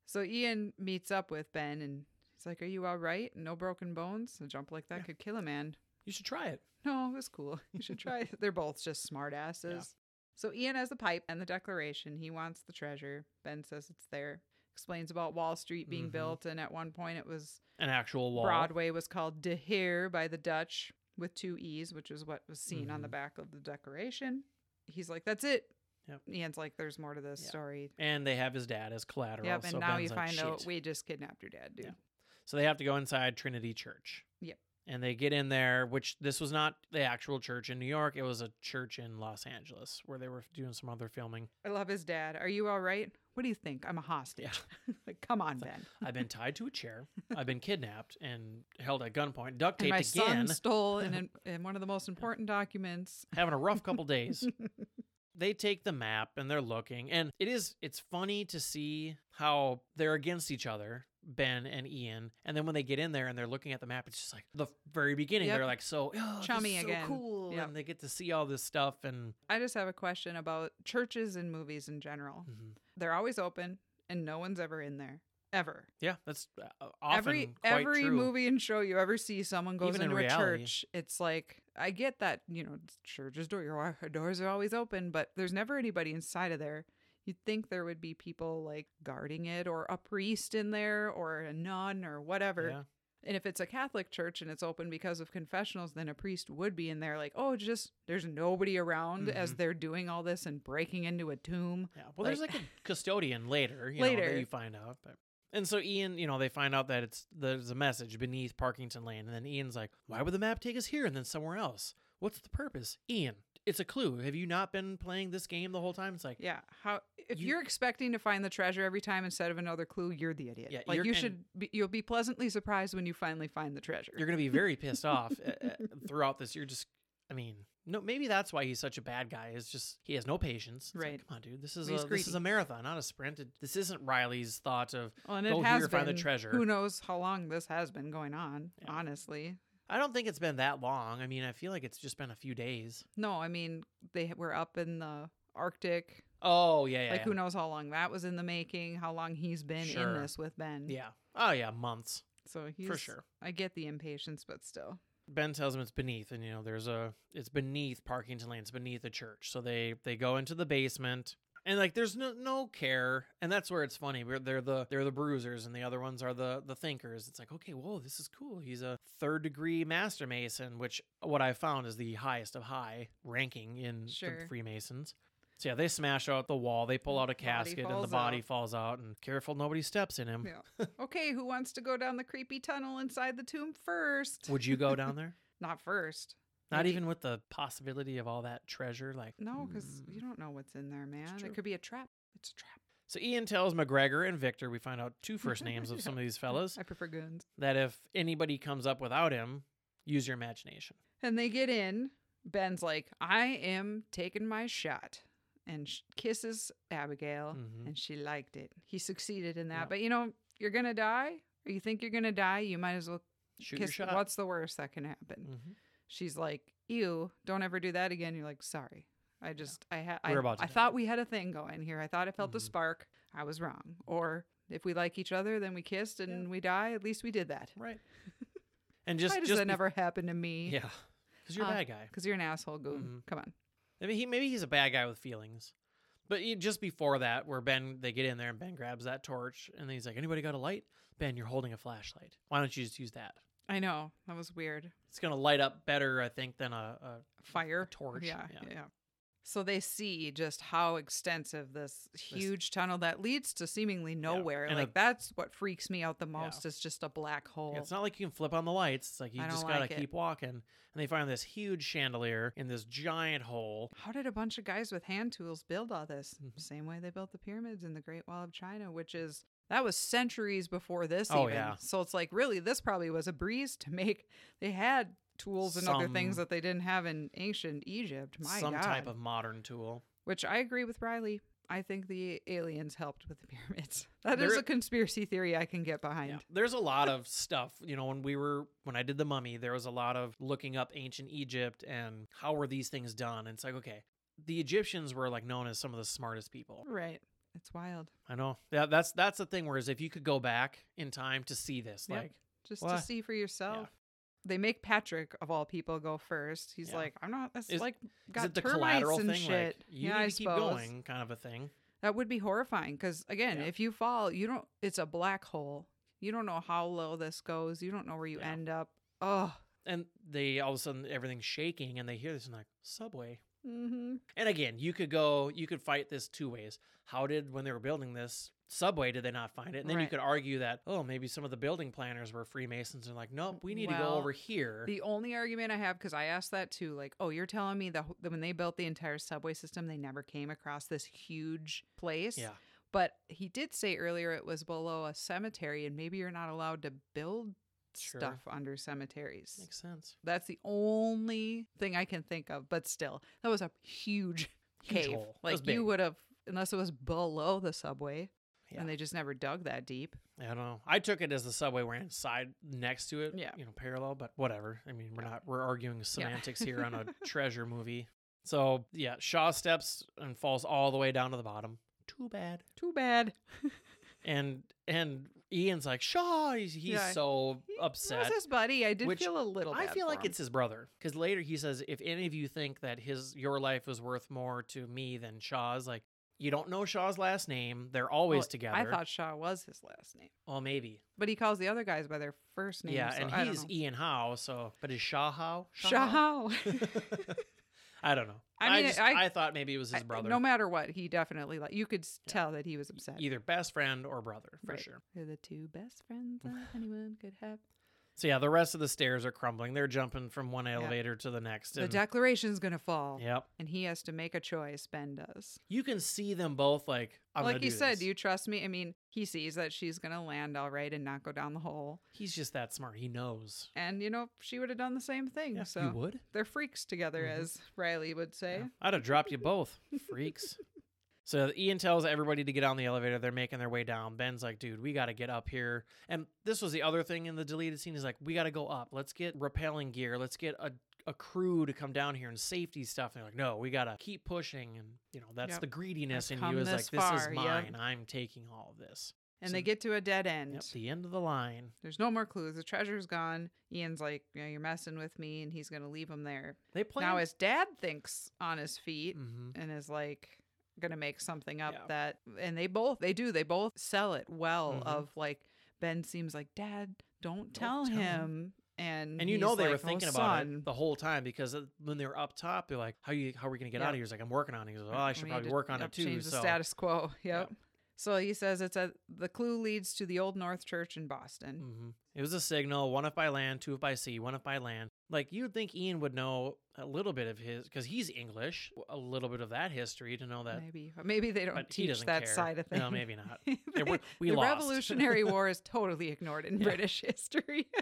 So Ian meets up with Ben and he's like, Are you all right? No broken bones? A jump like that
Yeah.
could kill a man.
"You should try it."
No, it was cool. [laughs] You should try it. They're both just smart asses. So Ian has the pipe and the declaration. He wants the treasure. Ben says it's there. Explains about Wall Street being
Mhm.
built, and at one point it was
An actual wall.
Broadway was called De Heer by the Dutch with two E's, which is what was seen on the
Mhm.
back of the decoration. He's like, That's it.
Yep.
Ian's like, There's more to this
Yeah.
story.
And they have his dad as collateral.
Yep. And
so
now
Ben's
you
like,
find out we just kidnapped your dad, dude.
Yeah. So they have to go inside Trinity Church. And they get in there, which this was not the actual church in New York. It was a church in Los Angeles where they were doing some other filming.
I love his dad. Are you all right? What do you think? I'm a hostage. [laughs] like, come on, Ben.
I've been tied to a chair. [laughs] I've been kidnapped and held at gunpoint, duct
And
taped
my
again,
son stole in, [laughs] in one of the most important documents.
having a rough couple days. they take the map and they're looking, and it is it's funny to see how they're against each other. Ben and Ian, and then when they get in there and they're looking at the map, it's just like the very beginning.
Yep.
They're like so oh,
Chummy
so
again.
cool,
Yep.
and they get to see all this stuff. And
I just have a question about churches and movies in general.
Mhm.
They're always open, and no one's ever in there. Ever.
yeah, that's uh, often
every
quite
every
true.
movie and show you ever see someone goes
Even in
into a church it's like i get that you know churches door your doors are always open but there's never anybody inside of there you'd think there would be people like guarding it or a priest in there or a nun or whatever
Yeah.
and if it's a catholic church and it's open because of confessionals then a priest would be in there like oh just there's nobody around as
Mhm.
they're doing all this and breaking into a tomb
Yeah. Well, there's
Like-
like a custodian later, you know,
Later.
that you find out. But and so Ian, you know, they find out that it's there's a message beneath Parkington Lane, and then Ian's like, "Why would the map take us here and then somewhere else? What's the purpose?" Ian, it's a clue. Have you not been playing this game the whole time? It's like,
Yeah. How if
You-
are expecting to find the treasure every time instead of another clue, you're the idiot.
Yeah,
like you should be, you'll be pleasantly surprised when you finally find the treasure.
you're gonna be very pissed off uh, [laughs] uh, throughout this. You're just, I mean, no, maybe that's why he's such a bad guy. Is just he has no patience. It's like,
Right.
Come on, dude. This is
He's
a this is a marathon, not a sprint. It- this isn't Riley's thought of
well, and
go
it
here,
has
find the treasure.
Who knows how long this has been going on?
Yeah.
Honestly,
I don't think it's been that long. I mean, I feel like it's just been a few days.
No, I mean they were up in the Arctic.
Oh yeah, yeah.
like
yeah.
who knows how long that was in the making, how long he's been
Sure.
in this with Ben.
Yeah. Oh yeah, months
So he's
for sure.
I get the impatience, but still.
Ben tells him it's beneath, and you know there's a it's beneath Parkington Lane. It's beneath the church. So they they go into the basement, and like there's no no care, and that's where it's funny. We're, they're the they're the bruisers, and the other ones are the the thinkers. It's like okay, whoa, this is cool. He's a third degree master mason, which what I found is the highest of high ranking in
Sure.
the Freemasons. So yeah, they smash out the wall. They pull mm, out a casket, and the body
out.
falls out. And careful, nobody steps in him.
Yeah. [laughs] okay, who wants to go down the creepy tunnel inside the tomb first?
Would you go down [laughs] there?
Not first.
Not even with the possibility of all that treasure, like
No, because you don't know what's in there, man. It could be a trap. It's a trap.
So Ian tells McGregor and Victor, we find out two first names of some of these [laughs] fellas,
I prefer guns.
that if anybody comes up without him, use your imagination.
And they get in. Ben's like, I am taking my shot. And sh- kisses Abigail,
Mhm.
and she liked it. He succeeded in that. But you know, you're going to die, or you think you're going to die, you might as well
Shoot
kiss.
your shot.
What's the worst that can happen? She's like, Ew, don't ever do that again. You're like, Sorry. I just, I had, I, I thought we had a thing going here. I thought I felt a
Mhm.
spark. I was wrong. Or if we like each other, then we kissed and we die. At least we did that.
Right. [laughs] And just
Why does
just
that
bef-
never happen to me?
Yeah. Because you're a
Uh,
bad guy.
Because you're an asshole, goon.
Mhm.
Come on.
I mean, he maybe he's a bad guy with feelings. But just before that, where Ben they get in there and Ben grabs that torch and then he's like, "Anybody got a light?" Ben, you're holding a flashlight. Why don't you just use that?
I know. That was weird.
It's gonna light up better, I think, than a, a
Fire.
torch,
Yeah,
yeah.
yeah. So they see just how extensive this huge tunnel that leads to seemingly nowhere.
and
Like
a-
that's what freaks me out the most. Is just a black hole.
Yeah, it's not like you can flip on the lights. It's like you
I
just gotta
like it.
keep walking. And they find this huge chandelier in this giant hole.
How did a bunch of guys with hand tools build all this?
Mhm.
Same way they built the pyramids in the Great Wall of China, which is that was centuries before this.
Oh,
even.
yeah.
So it's like really, this probably was a breeze to make. They had tools and other things that they didn't have in ancient Egypt. My
some
God.
type of modern tool.
Which I agree with Riley. I think the aliens helped with the pyramids. [laughs] That is
There-
a conspiracy theory I can get behind.
Yeah. There's a lot of stuff. You know, when we were when I did the mummy, there was a lot of looking up ancient Egypt and how were these things done. And it's like, okay, the Egyptians were like known as some of the smartest people.
Right. It's wild.
I know. Yeah, that's that's the thing. Whereas if you could go back in time to see this, like
Just
What?
to see for yourself. They make Patrick of all people go first. He's
Yeah.
like, I'm not. That's
Is-
like
is
got
it the collateral
and
thing?
shit.
Like you
yeah,
need
I
to keep
suppose.
going, kind of a thing.
That would be horrifying because again,
Yeah.
if you fall, you don't. It's a black hole. You don't know how low this goes. You don't know where you
Yeah.
end up. Oh.
And they all of a sudden everything's shaking, and they hear this and like subway.
Mm-hmm.
And again, you could go, you could fight this two ways. How did, when they were building this subway, did they not find it? And then you could argue that, oh, maybe some of the building planners were Freemasons and like, nope, we need to go over here.
The only argument I have, because I asked that too, like, oh, you're telling me that, that when they built the entire subway system, they never came across this huge place.
yeah.
But he did say earlier it was below a cemetery, and maybe you're not allowed to build
Sure.
stuff under cemeteries.
Makes sense.
That's the only thing I can think of. But still, that was a huge,
Huge
cave.
hole.
Like you would have, unless it was below the subway,
Yeah.
and they just never dug that deep.
I don't know. I took it as the subway ran side next to it.
Yeah.
You know, parallel, but whatever. I mean, we're
Yeah.
not, we're arguing semantics here on a [laughs] treasure movie. So, yeah, Shaw steps and falls all the way down to the bottom. Too bad.
Too bad. [laughs]
And, and Ian's like, Shaw, he's, he's
Yeah.
so upset.
was his buddy. I did
Which
feel a little.
I feel like
him.
it's his brother because later he says, "If any of you think that his your life was worth more to me than Shaw's, like you don't know Shaw's last name. They're always
Well,
together.
I thought Shaw was his last name,
well, maybe,
but he calls the other guys by their first name.
yeah.
so
and he's. Ian Howe, so but is Shaw Howe?
Shaw. [laughs]
I don't know.
I
I
mean,
just,
I-
I, thought maybe it was his
I-
brother.
No matter what, he definitely like. You could
Yeah.
tell that he was upset.
either best friend or brother for
Right.
sure.
They're the two best friends that [laughs] anyone could have.
So yeah, the rest of the stairs are crumbling. They're jumping from one elevator to the next.
The
And,
declaration's gonna fall,
yep,
and he has to make a choice. Ben does.
you can see them both like. I'm
like
gonna
he
do
said,
this.
do you trust me? I mean, he sees that she's gonna land all right and not go down the hole,
He's just that smart. He knows.
and you know she would have done the same thing.
Yeah,
so
you would.
they're freaks together,
Mhm.
as Riley would say.
I'd have dropped you both, freaks. [laughs] So Ian tells everybody to get on the elevator. They're making their way down. Ben's like, dude, we got to get up here. And this was the other thing in the deleted scene is like, we got to go up. Let's get rappelling gear. Let's get a, a crew to come down here and safety stuff. And they're like, no, we got to keep pushing. And, you know, that's
Yep.
the greediness
I've
in you is like, this is
far, yep.
mine. I'm taking all of this.
And
So-
they get to a dead end.
Yep, the end of the line.
There's no more clues. The treasure's gone. Ian's like, you know, you're messing with me, and he's gonna leave him there.
They play
Now his dad thinks on his feet
hmm
and is like gonna make something up
Yeah.
that and they both they do they both sell it well
Mhm.
of like ben seems like dad don't, tell,
tell him."
him and
And you know
he's
they were
like, "Oh,
thinking about
son,
it the whole time because uh, when they were up top, they're like, "How you? How are we gonna get out of here?" He's like, "I'm working on it." He goes, "Oh, I should probably work on it too."
change
so
the status quo [laughs] yep.
Yep.
so he says it's a the clue leads to the old north church in boston
hmm It was a signal: one if by land, two if by sea, one if by land. Like you'd think Ian would know a little bit of his because he's English, a little bit of that history to know that.
maybe maybe they don't teach that
care.
side of things
No, maybe not. [laughs]
They-
we-
the
lost.
revolutionary war is totally ignored in [laughs]
Yeah.
british history. [laughs]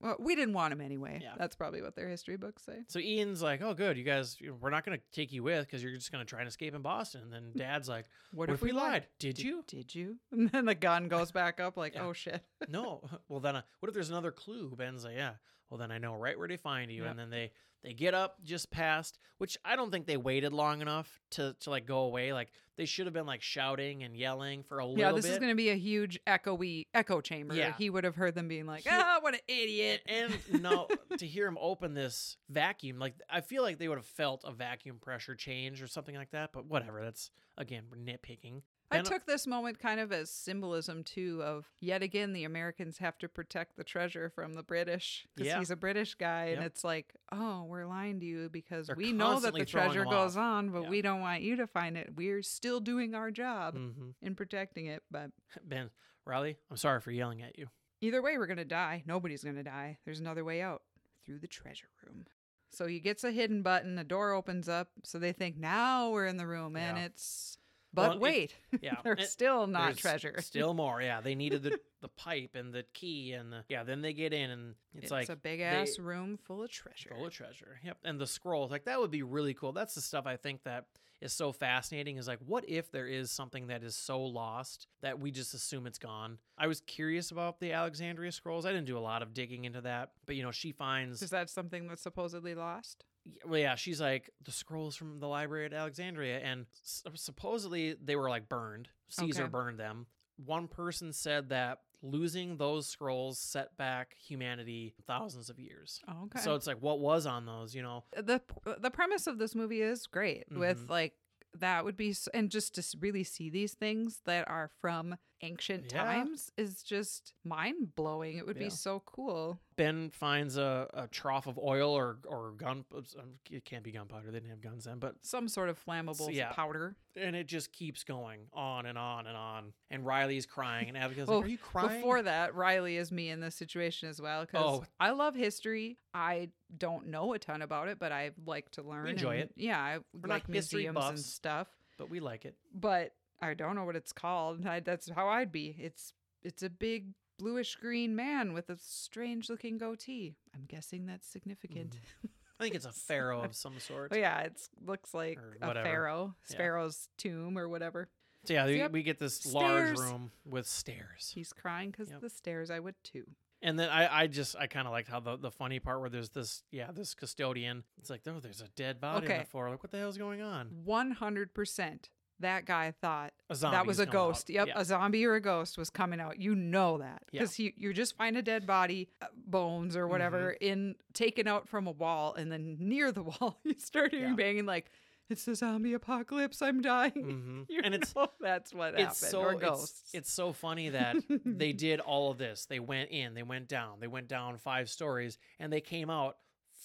well we didn't want him anyway
Yeah.
that's probably what their history books say
So Ian's like, "Oh, good, you guys, we're not gonna take you with because you're just gonna try and escape in Boston." And then [laughs] Dad's like,
what,
"What if we lied? Did you?
Did you? [laughs] And then the gun goes back up, like,
Yeah.
oh shit.
no. [laughs] Well, then, uh, what if there's another clue? Ben's like, yeah. Well, then I know right where to find you.
Yep.
And then they they get up just past, which I don't think they waited long enough to to like go away. Like they should have been like shouting and yelling for a little
Yeah, this
bit.
is going to be a huge echoey echo chamber.
Yeah.
He would have heard them being like, ah, what an idiot.
and no, to hear him open this vacuum, like I feel like they would have felt a vacuum pressure change or something like that. But whatever. That's again nitpicking.
I took this moment kind of as symbolism too of yet again the Americans have to protect the treasure from the British because
Yeah.
he's a British guy, and
Yep.
it's like, oh, we're lying to you because
They're
we know that the treasure goes on, but
Yeah.
we don't want you to find it. We're still doing our job
hmm
in protecting it, but [laughs]
Ben Riley, I'm sorry for yelling at you.
Either way, we're going to die. Nobody's going to die. There's another way out through the treasure room. So he gets a hidden button, a door opens up. So they think now we're in the room, and
Yeah.
it's. But
Well, it-
wait, [laughs]
Yeah,
there's
and-
still not treasure.
Still [laughs] more. Yeah, they needed the the pipe and the key and the yeah. Then they get in and it's,
It's,
like
a big
they-
ass room full of treasure.
full of treasure. Yep, and the scrolls like that would be really cool. That's the stuff I think that is so fascinating. Is like, what if there is something that is so lost that we just assume it's gone? I was curious about the Alexandria scrolls. I didn't do a lot of digging into that, but you know, she finds
Is that something that's supposedly lost?
Well yeah she's like the scrolls from the library at alexandria and s- supposedly they were like burned caesar
Okay.
burned them one person said that losing those scrolls set back humanity thousands of years
Oh, okay.
so it's like what was on those you know
the the premise of this movie is great with
Mhm.
like that would be and just to really see these things that are from ancient
Yeah.
times is just mind blowing. It would
Yeah.
be so cool.
ben finds a, a trough of oil or or gun um, it can't be gunpowder they didn't have guns then but
Some sort of flammable
yeah.
powder.
and it just keeps going on and on and on and riley's crying and abigail's
Well,
like [laughs] are you crying
Before that, Riley is me in this situation as well because
Oh.
I love history. I don't know a ton about it, but I like to learn.
enjoy
and-
it.
Yeah, I
We're
like museums and stuff.
but we like it
but I don't know what it's called. I, that's how I'd be. It's it's a big bluish green man with a strange looking goatee. I'm guessing that's significant. Mm.
i think it's a [laughs] pharaoh of some sort
Oh yeah, it looks like a pharaoh,
Yeah.
pharaoh's tomb or whatever.
So yeah, we,
Yep.
we get this large room with stairs,
He's crying because
Yep.
the stairs. I would too.
and then I, I just I kind of liked how the, the funny part where there's this yeah this custodian. It's like oh there's a dead body on
Okay.
the floor. Like what the hell's going on?
One hundred percent. That guy thought that was a
out.
ghost. Yep,
Yeah.
a zombie or a ghost was coming out. You know that because you you just find a dead body, uh, bones or whatever,
Mm-hmm.
in taken out from a wall, and then near the [laughs] wall you start hearing
Yeah.
banging like it's the zombie apocalypse. I'm dying. [laughs]
hmm
You
and it's
that's what
it's
happened.
so
or
it's,
ghosts.
it's so funny [laughs] that they did all of this. They went in, they went down, they went down five stories, and they came out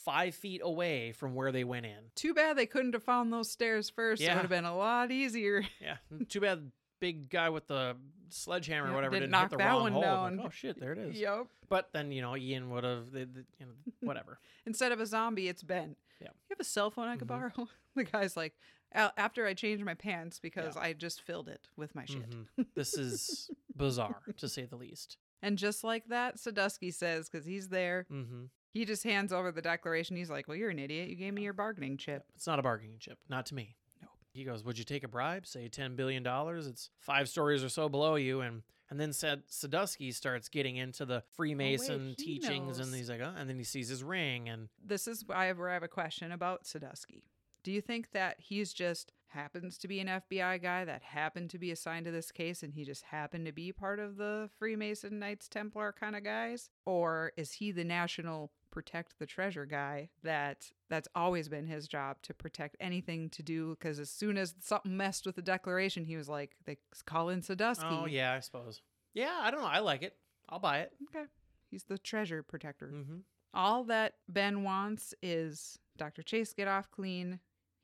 five feet away from where they went in.
Too bad they couldn't have found those stairs first.
Yeah.
It would have been a lot easier. [laughs]
Yeah, too bad. Big guy with the sledgehammer or whatever
didn't
didn't,
knock
hit the
that
wrong
one
hole.
Down.
Like, oh shit, there it is.
Yep.
But then you know Ian would have, you know, [laughs] whatever.
Instead of a zombie, it's Ben.
Yeah.
You have a cell phone I could
Mhm.
borrow? [laughs] The guy's like, after I changed my pants because I just filled it with my shit.
Mhm. This is bizarre to say the least.
And just like that, Sadusky says, because he's there,
hmm
he just hands over the declaration. He's like, Well, you're an idiot. You gave me your bargaining chip.
It's not a bargaining chip, not to me. Nope. He goes, "Would you take a bribe? Say ten billion dollars? It's five stories or so below you." And and then said Sadusky starts getting into the Freemason oh,
he
teachings, and
knows.
he's like, oh, and then he sees his ring, and
This is why I have, where I have a question about Sadusky. Do you think that he's just happens to be an FBI guy that happened to be assigned to this case and he just happened to be part of the Freemason Knights Templar kind of guys? Or is he the national protect the treasure guy that that's always been his job to protect anything to do because as soon as something messed with the declaration he was like they call in Sadusky.
oh yeah, I suppose. Yeah, I don't know. I like it. I'll buy it.
Okay. He's the treasure protector.
hmm
All that Ben wants is Dr. Chase get off clean.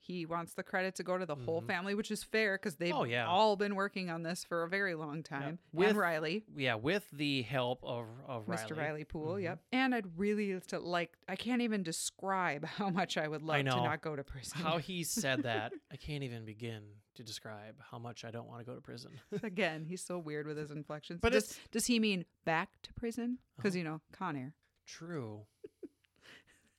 He wants the credit to go to the whole
Mhm.
family, which is fair because they've
Oh, yeah.
all been working on this for a very long time.
With-
and Riley,
Yeah, with the help of of
Mr.
Riley.
Riley Poole,
Mhm.
yep. And I'd really to like. I can't even describe [laughs] how much I would love to
know.
not go to prison.
How he [laughs] said that, I can't even begin to describe how much I don't want to go to prison. [laughs]
Again, he's so weird with his inflections.
But
does, does he mean back to prison? Because
Oh.
you know, Con Air.
True.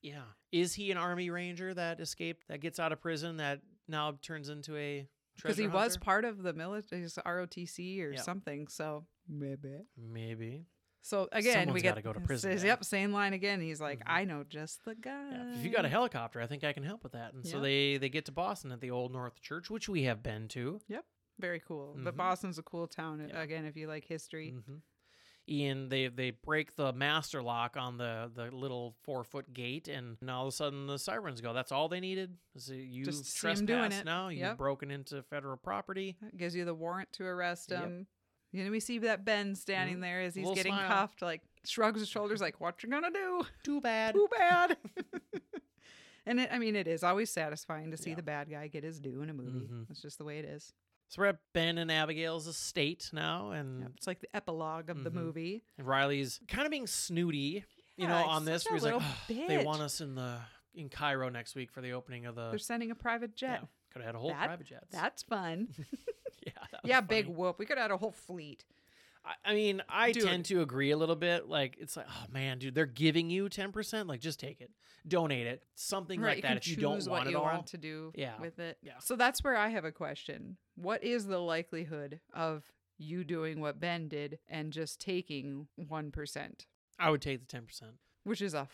Yeah. Is he an army ranger that escaped, that gets out of prison, that now turns into a
Because he
treasure
was part of the military, ROTC or
Yeah.
something. So maybe.
Maybe.
So again,
Someone's
we get
gotta go to prison
says,
then.
Yep, same line again. He's like,
Mhm.
I know just the guy.
Yeah. If you got a helicopter, I think I can help with that. And so they they get to Boston at the Old North Church, which we have been to.
Yep, very cool. But
Mhm.
Boston's a cool town
Yeah.
again if you like history.
hmm Ian, they they break the master lock on the the little four foot gate, and all of a sudden the sirens go. That's all they needed. So you
Just to doing
trespass
it.
now. You've
Yep.
broken into federal property.
That gives you the warrant to arrest
Yep.
him. You know, we see that Ben standing
Mhm.
there as he's getting
smile.
cuffed, like shrugs his shoulders, like, "What you gonna do?
Too bad.
Too bad." [laughs] and it, I mean, it is always satisfying to see
Yeah.
the bad guy get his due in a movie.
Mhm.
That's just the way it is.
So we're at Ben and Abigail's estate now, and,
Yep. It's like the epilogue of the
Mhm.
movie.
and Riley's kind of being snooty, you know, on this. Where he's like, "Oh, they want us in the in Cairo next week for the opening of the.
They're sending a private jet.
Yeah, could have had a whole
That-
private jets.
That's fun. [laughs]
yeah, that
yeah, big whoop. We could have had a whole fleet.
I, I mean, I
Dude.
tend to agree a little bit. Like, it's like, oh man, dude, they're giving you ten percent. Like, just take it, donate it, something
right,
like that. If you don't
what
want it
you
all,
want to do
Yeah,
with it.
yeah.
So that's where I have a question. What is the likelihood of you doing what Ben did and just taking 1%,
I would take the ten percent.
which is a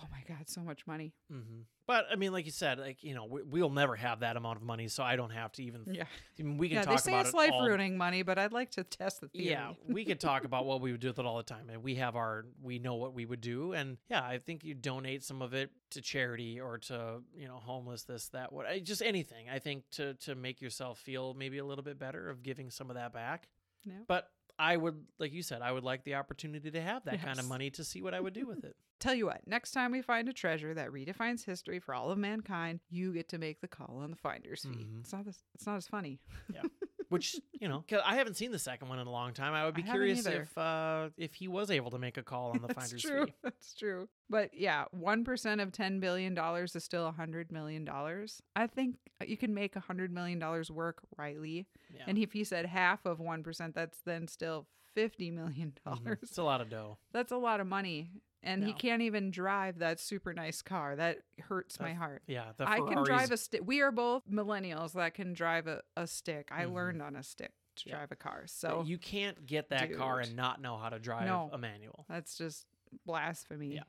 oh my god, so much money.
hmm But I mean, like you said, like you know, we, we'll never have that amount of money, so I don't have to even.
Yeah.
I mean, we can
Yeah,
talk
they say
about
it's
it
life
all-
ruining money, but I'd like to test the theory.
Yeah, we could talk about what we would do with it all the time, and we have our, we know what we would do, and yeah, I think you donate some of it to charity or to you know homeless, this, that, what, I- just anything. I think to to make yourself feel maybe a little bit better of giving some of that back.
Yeah.
But I would, like you said, I would like the opportunity to have that kind of money to see what I would do with it. [laughs]
Tell you what, next time we find a treasure that redefines history for all of mankind, you get to make the call on the finder's fee.
Mhm.
It's not as, it's not as funny. [laughs]
Which you know, 'cause I haven't seen the second one in a long time. I would be
I
curious if uh if he was able to make a call on the [laughs]
That's
finder's
true.
fee. [laughs]
That's true. But yeah, one percent of ten billion dollars is still a hundred million dollars. I think you can make a hundred million dollars work, Riley.
Yeah.
And if he said half of one percent, that's then still fifty million
Mhm.
dollars.
It's a lot of dough.
That's a lot of money. And he can't even drive that super nice car. That hurts my heart.
Yeah, the
I can drive a stick. We are both millennials that can drive a, a stick. I
Mhm.
learned on a stick to
Yeah.
drive a car.
but
So
you can't get that car and not know how to drive
No.
a manual.
that's just blasphemy.
Yeah.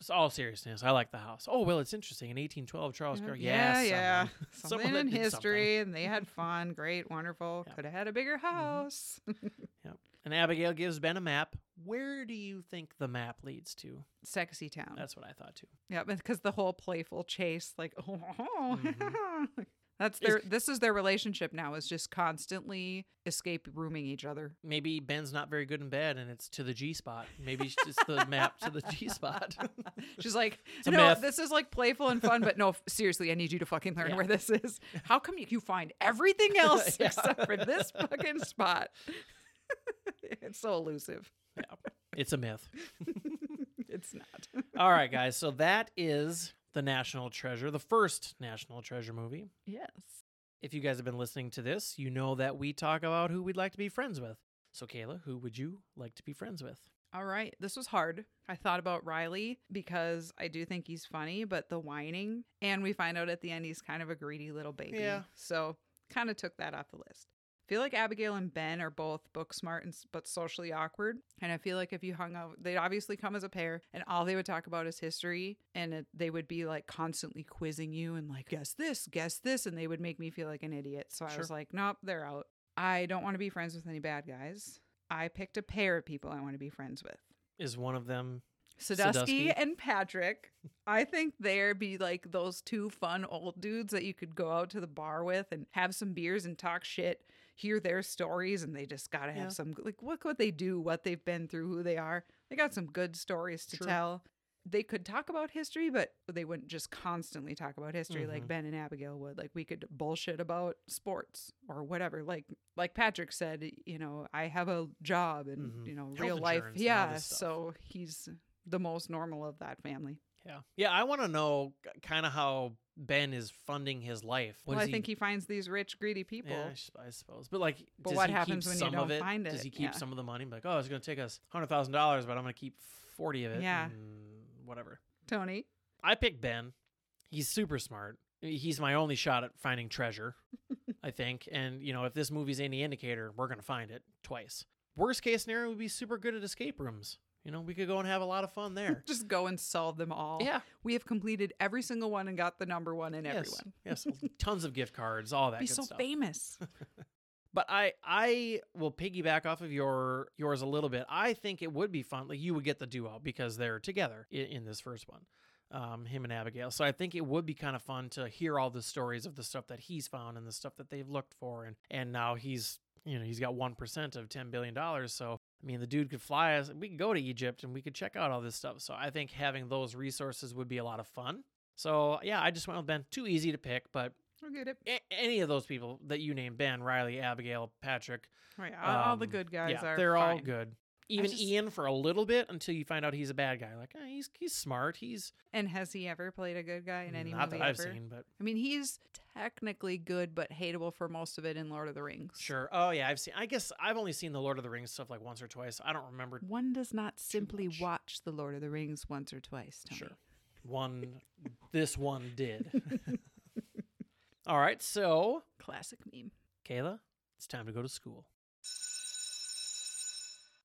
It's all seriousness. I like the house. Oh well, it's interesting. In 1812, Charles
Yeah,
Car.
yeah, yeah. [laughs]
someone-
Something
someone
in history, and they had [laughs] fun. Great, wonderful.
Yeah.
Could have had a bigger house. [laughs]
And Abigail gives Ben a map. Where do you think the map leads to?
Sexy town.
That's what I thought too.
yeah, because the whole playful chase, like, oh, [laughs]
Mhm.
that's their. This is their relationship now. Is just constantly escape rooming each other.
Maybe Ben's not very good in bed, and it's to the G spot. Maybe it's just the map to the G [laughs] spot. [laughs]
She's like, no,
myth."
this is like playful and fun, but no, seriously, I need you to fucking learn
Yeah.
where this is. How come you, you find everything else
Yeah.
except for this fucking spot? [laughs] it's so elusive.
yeah. It's a myth. [laughs]
It's not. [laughs]
All right, guys. So that is the National Treasure, the first National Treasure movie.
Yes.
If you guys have been listening to this, you know that we talk about who we'd like to be friends with. So, Kayla, who would you like to be friends with?
All right. This was hard. I thought about Riley because I do think he's funny, but the whining, and we find out at the end he's kind of a greedy little baby.
Yeah.
So kind of took that off the list. I feel like Abigail and Ben are both book smart and but socially awkward, and I feel like if you hung out, they'd obviously come as a pair, and all they would talk about is history, and it, they would be like constantly quizzing you and like guess this, guess this, and they would make me feel like an idiot. So I
Sure.
was like, nope, they're out. I don't want to be friends with any bad guys. I picked a pair of people I want to be friends with.
Is one of them
Sadusky
Sadusky?
and Patrick. I think they'd be like those two fun old dudes that you could go out to the bar with and have some beers and talk shit, hear their stories, and they just gotta have
Yeah.
some like look what they do, what they've been through, who they are. They got some good stories to
Sure.
tell. They could talk about history, but they wouldn't just constantly talk about history like
Mhm.
Ben and Abigail would. Like we could bullshit about sports or whatever. Like like Patrick said, you know, I have a job and
Mhm.
you know,
Health
real life.
insurance and all
Yeah. So he's the most normal of that family.
Yeah. Yeah, I want to know kind of how Ben is funding his life. What
well, I
does
think he finds these rich, greedy people.
Yeah, I suppose. But like,
But what happens when you
some of
don't
it?
find
Does he keep
Yeah.
some of the money? Like, oh, it's going to take us hundred thousand dollars, but I'm going to keep forty of it.
Yeah.
and whatever.
Tony.
I picked Ben. He's super smart. He's my only shot at finding treasure, [laughs] I think. And you know, if this movie's any indicator, we're going to find it twice. Worst case scenario would be super good at escape rooms. You know, we could go and have a lot of fun there. [laughs]
Just go and solve them all.
yeah.
We have completed every single one and got the number one in
Yes.
everyone.
Yes. [laughs] Tons of gift cards, all that
Be so
stuff.
famous. [laughs]
But I I will piggyback off of your yours a little bit. I think it would be fun. Like you would get the duo because they're together in, in this first one, um, him and Abigail. So I think it would be kind of fun to hear all the stories of the stuff that he's found and the stuff that they've looked for, and and now he's you know he's got one percent of ten billion dollars. So I mean the dude could fly us. We could go to Egypt and we could check out all this stuff. So I think having those resources would be a lot of fun. So yeah, I just went with Ben. Too easy to pick, but
I'll get it.
a- any of those people that you named Ben, Riley, Abigail, Patrick,
Right. All, all the
um,
good guys
yeah,
are
they're all good. Even
just-
Ian for a little bit until you find out he's a bad guy. Like eh, he's he's smart. He's
And has he ever played a good guy in any
not
movie
that I've
ever?
seen, but
I mean, he's technically good, but hateable for most of it in Lord of the Rings.
sure. Oh yeah, I've seen. I guess I've only seen the Lord of the Rings stuff like once or twice. I don't remember.
One does not simply
much.
watch the Lord of the Rings once or twice. Tony.
Sure, one. this one did. [laughs] All right, so
Classic meme.
Kayla, it's time to go to school.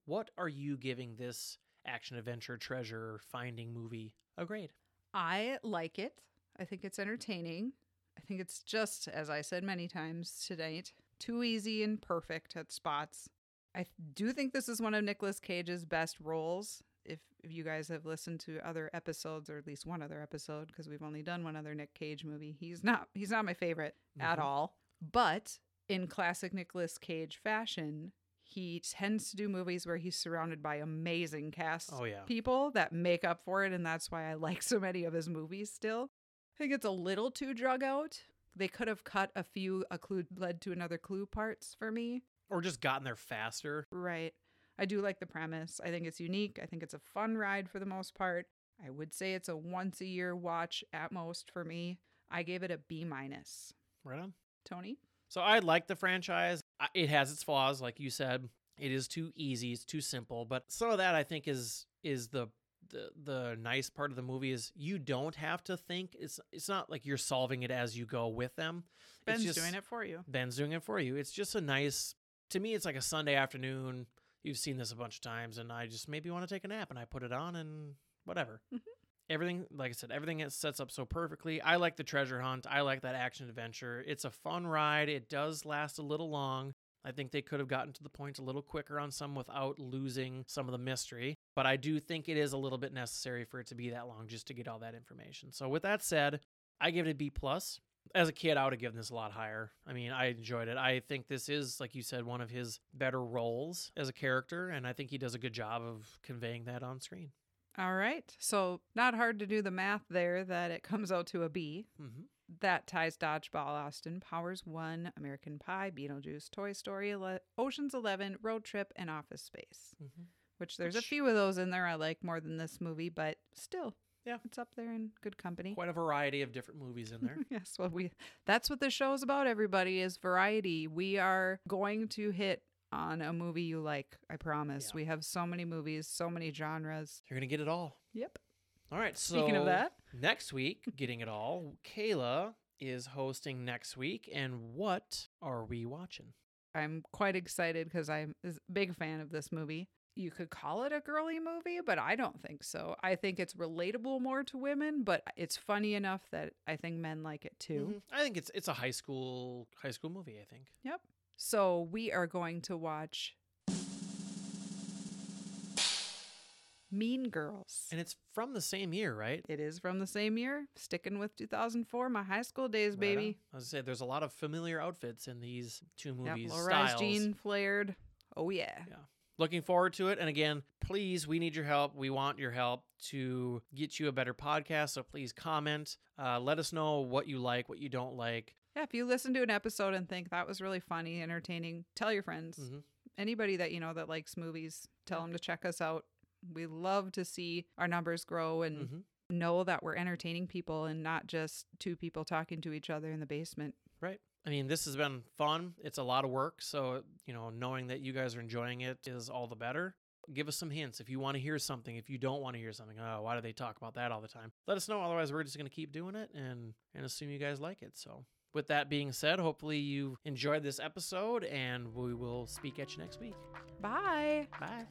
What are you giving this action adventure treasure finding movie a grade?
I like it. I think it's entertaining. I think it's just, as I said many times tonight, too easy and perfect at spots. I do think this is one of Nicolas Cage's best roles. If, if you guys have listened to other episodes, or at least one other episode, because we've only done one other Nick Cage movie, he's not he's not my favorite at
Mhm.
all. But in classic Nicolas Cage fashion, he tends to do movies where he's surrounded by amazing cast
Oh yeah.
people that make up for it, and that's why I like so many of his movies still. I think it's a little too drug out. They could have cut a few a clue led to another clue parts for me.
Or just gotten there faster.
Right. I do like the premise. I think it's unique. I think it's a fun ride for the most part. I would say it's a once a year watch at most for me. I gave it a B minus.
Right on.
Tony?
So I like the franchise. It has its flaws, like you said. It is too easy. It's too simple. But some of that I think is is the the the nice part of the movie is you don't have to think. It's it's not like you're solving it as you go with them.
Ben's
it's just,
doing it for you.
Ben's doing it for you. It's just a nice. To me, it's like a Sunday afternoon. You've seen this a bunch of times, and I just maybe want to take a nap, and I put it on, and whatever.
Mhm.
Everything, like I said, everything sets up so perfectly. I like the treasure hunt. I like that action adventure. It's a fun ride. It does last a little long. I think they could have gotten to the point a little quicker on some without losing some of the mystery. But I do think it is a little bit necessary for it to be that long just to get all that information. So with that said, I give it a B plus. As a kid, I would have given this a lot higher. I mean, I enjoyed it. I think this is, like you said, one of his better roles as a character, and I think he does a good job of conveying that on screen.
All right. So, not hard to do the math there that it comes out to a B.
Mm-hmm.
That ties Dodgeball, Austin, Powers 1, American Pie, Beetlejuice, Toy Story, Ele- Ocean's 11, Road Trip, and Office Space.
Mm-hmm.
Which there's a few of those in there I like more than this movie, but still.
Yeah.
It's up there in good company.
Quite a variety of different movies in there. [laughs]
yes, well we that's what the show is about everybody is variety. We are going to hit on a movie you like, I promise.
Yeah.
We have so many movies, so many genres.
You're going to get it all.
Yep.
All right. So
Speaking of that.
next week, getting it all, Kayla is hosting next week. And what are we watching?
I'm quite excited because I'm a big fan of this movie. You could call it a girly movie, but I don't think so. I think it's relatable more to women, but it's funny enough that I think men like it too.
Mhm. I think it's it's a high school high school movie. I think.
Yep. So we are going to watch Mean Girls.
And it's from the same year, right?
It is from the same year, sticking with 2004, my high school days, baby.
on. I was say there's a lot of familiar outfits in these two movies.
low-rise
styles.
jean flared. Oh yeah.
Looking forward to it. And again, please, we need your help. We want your help to get you a better podcast. So please comment. Uh, let us know what you like, what you don't like.
Yeah, if you listen to an episode and think that was really funny, entertaining, tell your friends.
Mhm.
Anybody that you know that likes movies, tell them to check us out. We love to see our numbers grow and
Mhm.
know that we're entertaining people and not just two people talking to each other in the basement.
Right. I mean, this has been fun. It's a lot of work. So, you know, knowing that you guys are enjoying it is all the better. Give us some hints if you want to hear something. If you don't want to hear something, oh, why do they talk about that all the time? Let us know. Otherwise, we're just going to keep doing it and, and assume you guys like it. So, with that being said, hopefully you enjoyed this episode and we will speak at you next week.
Bye.
Bye.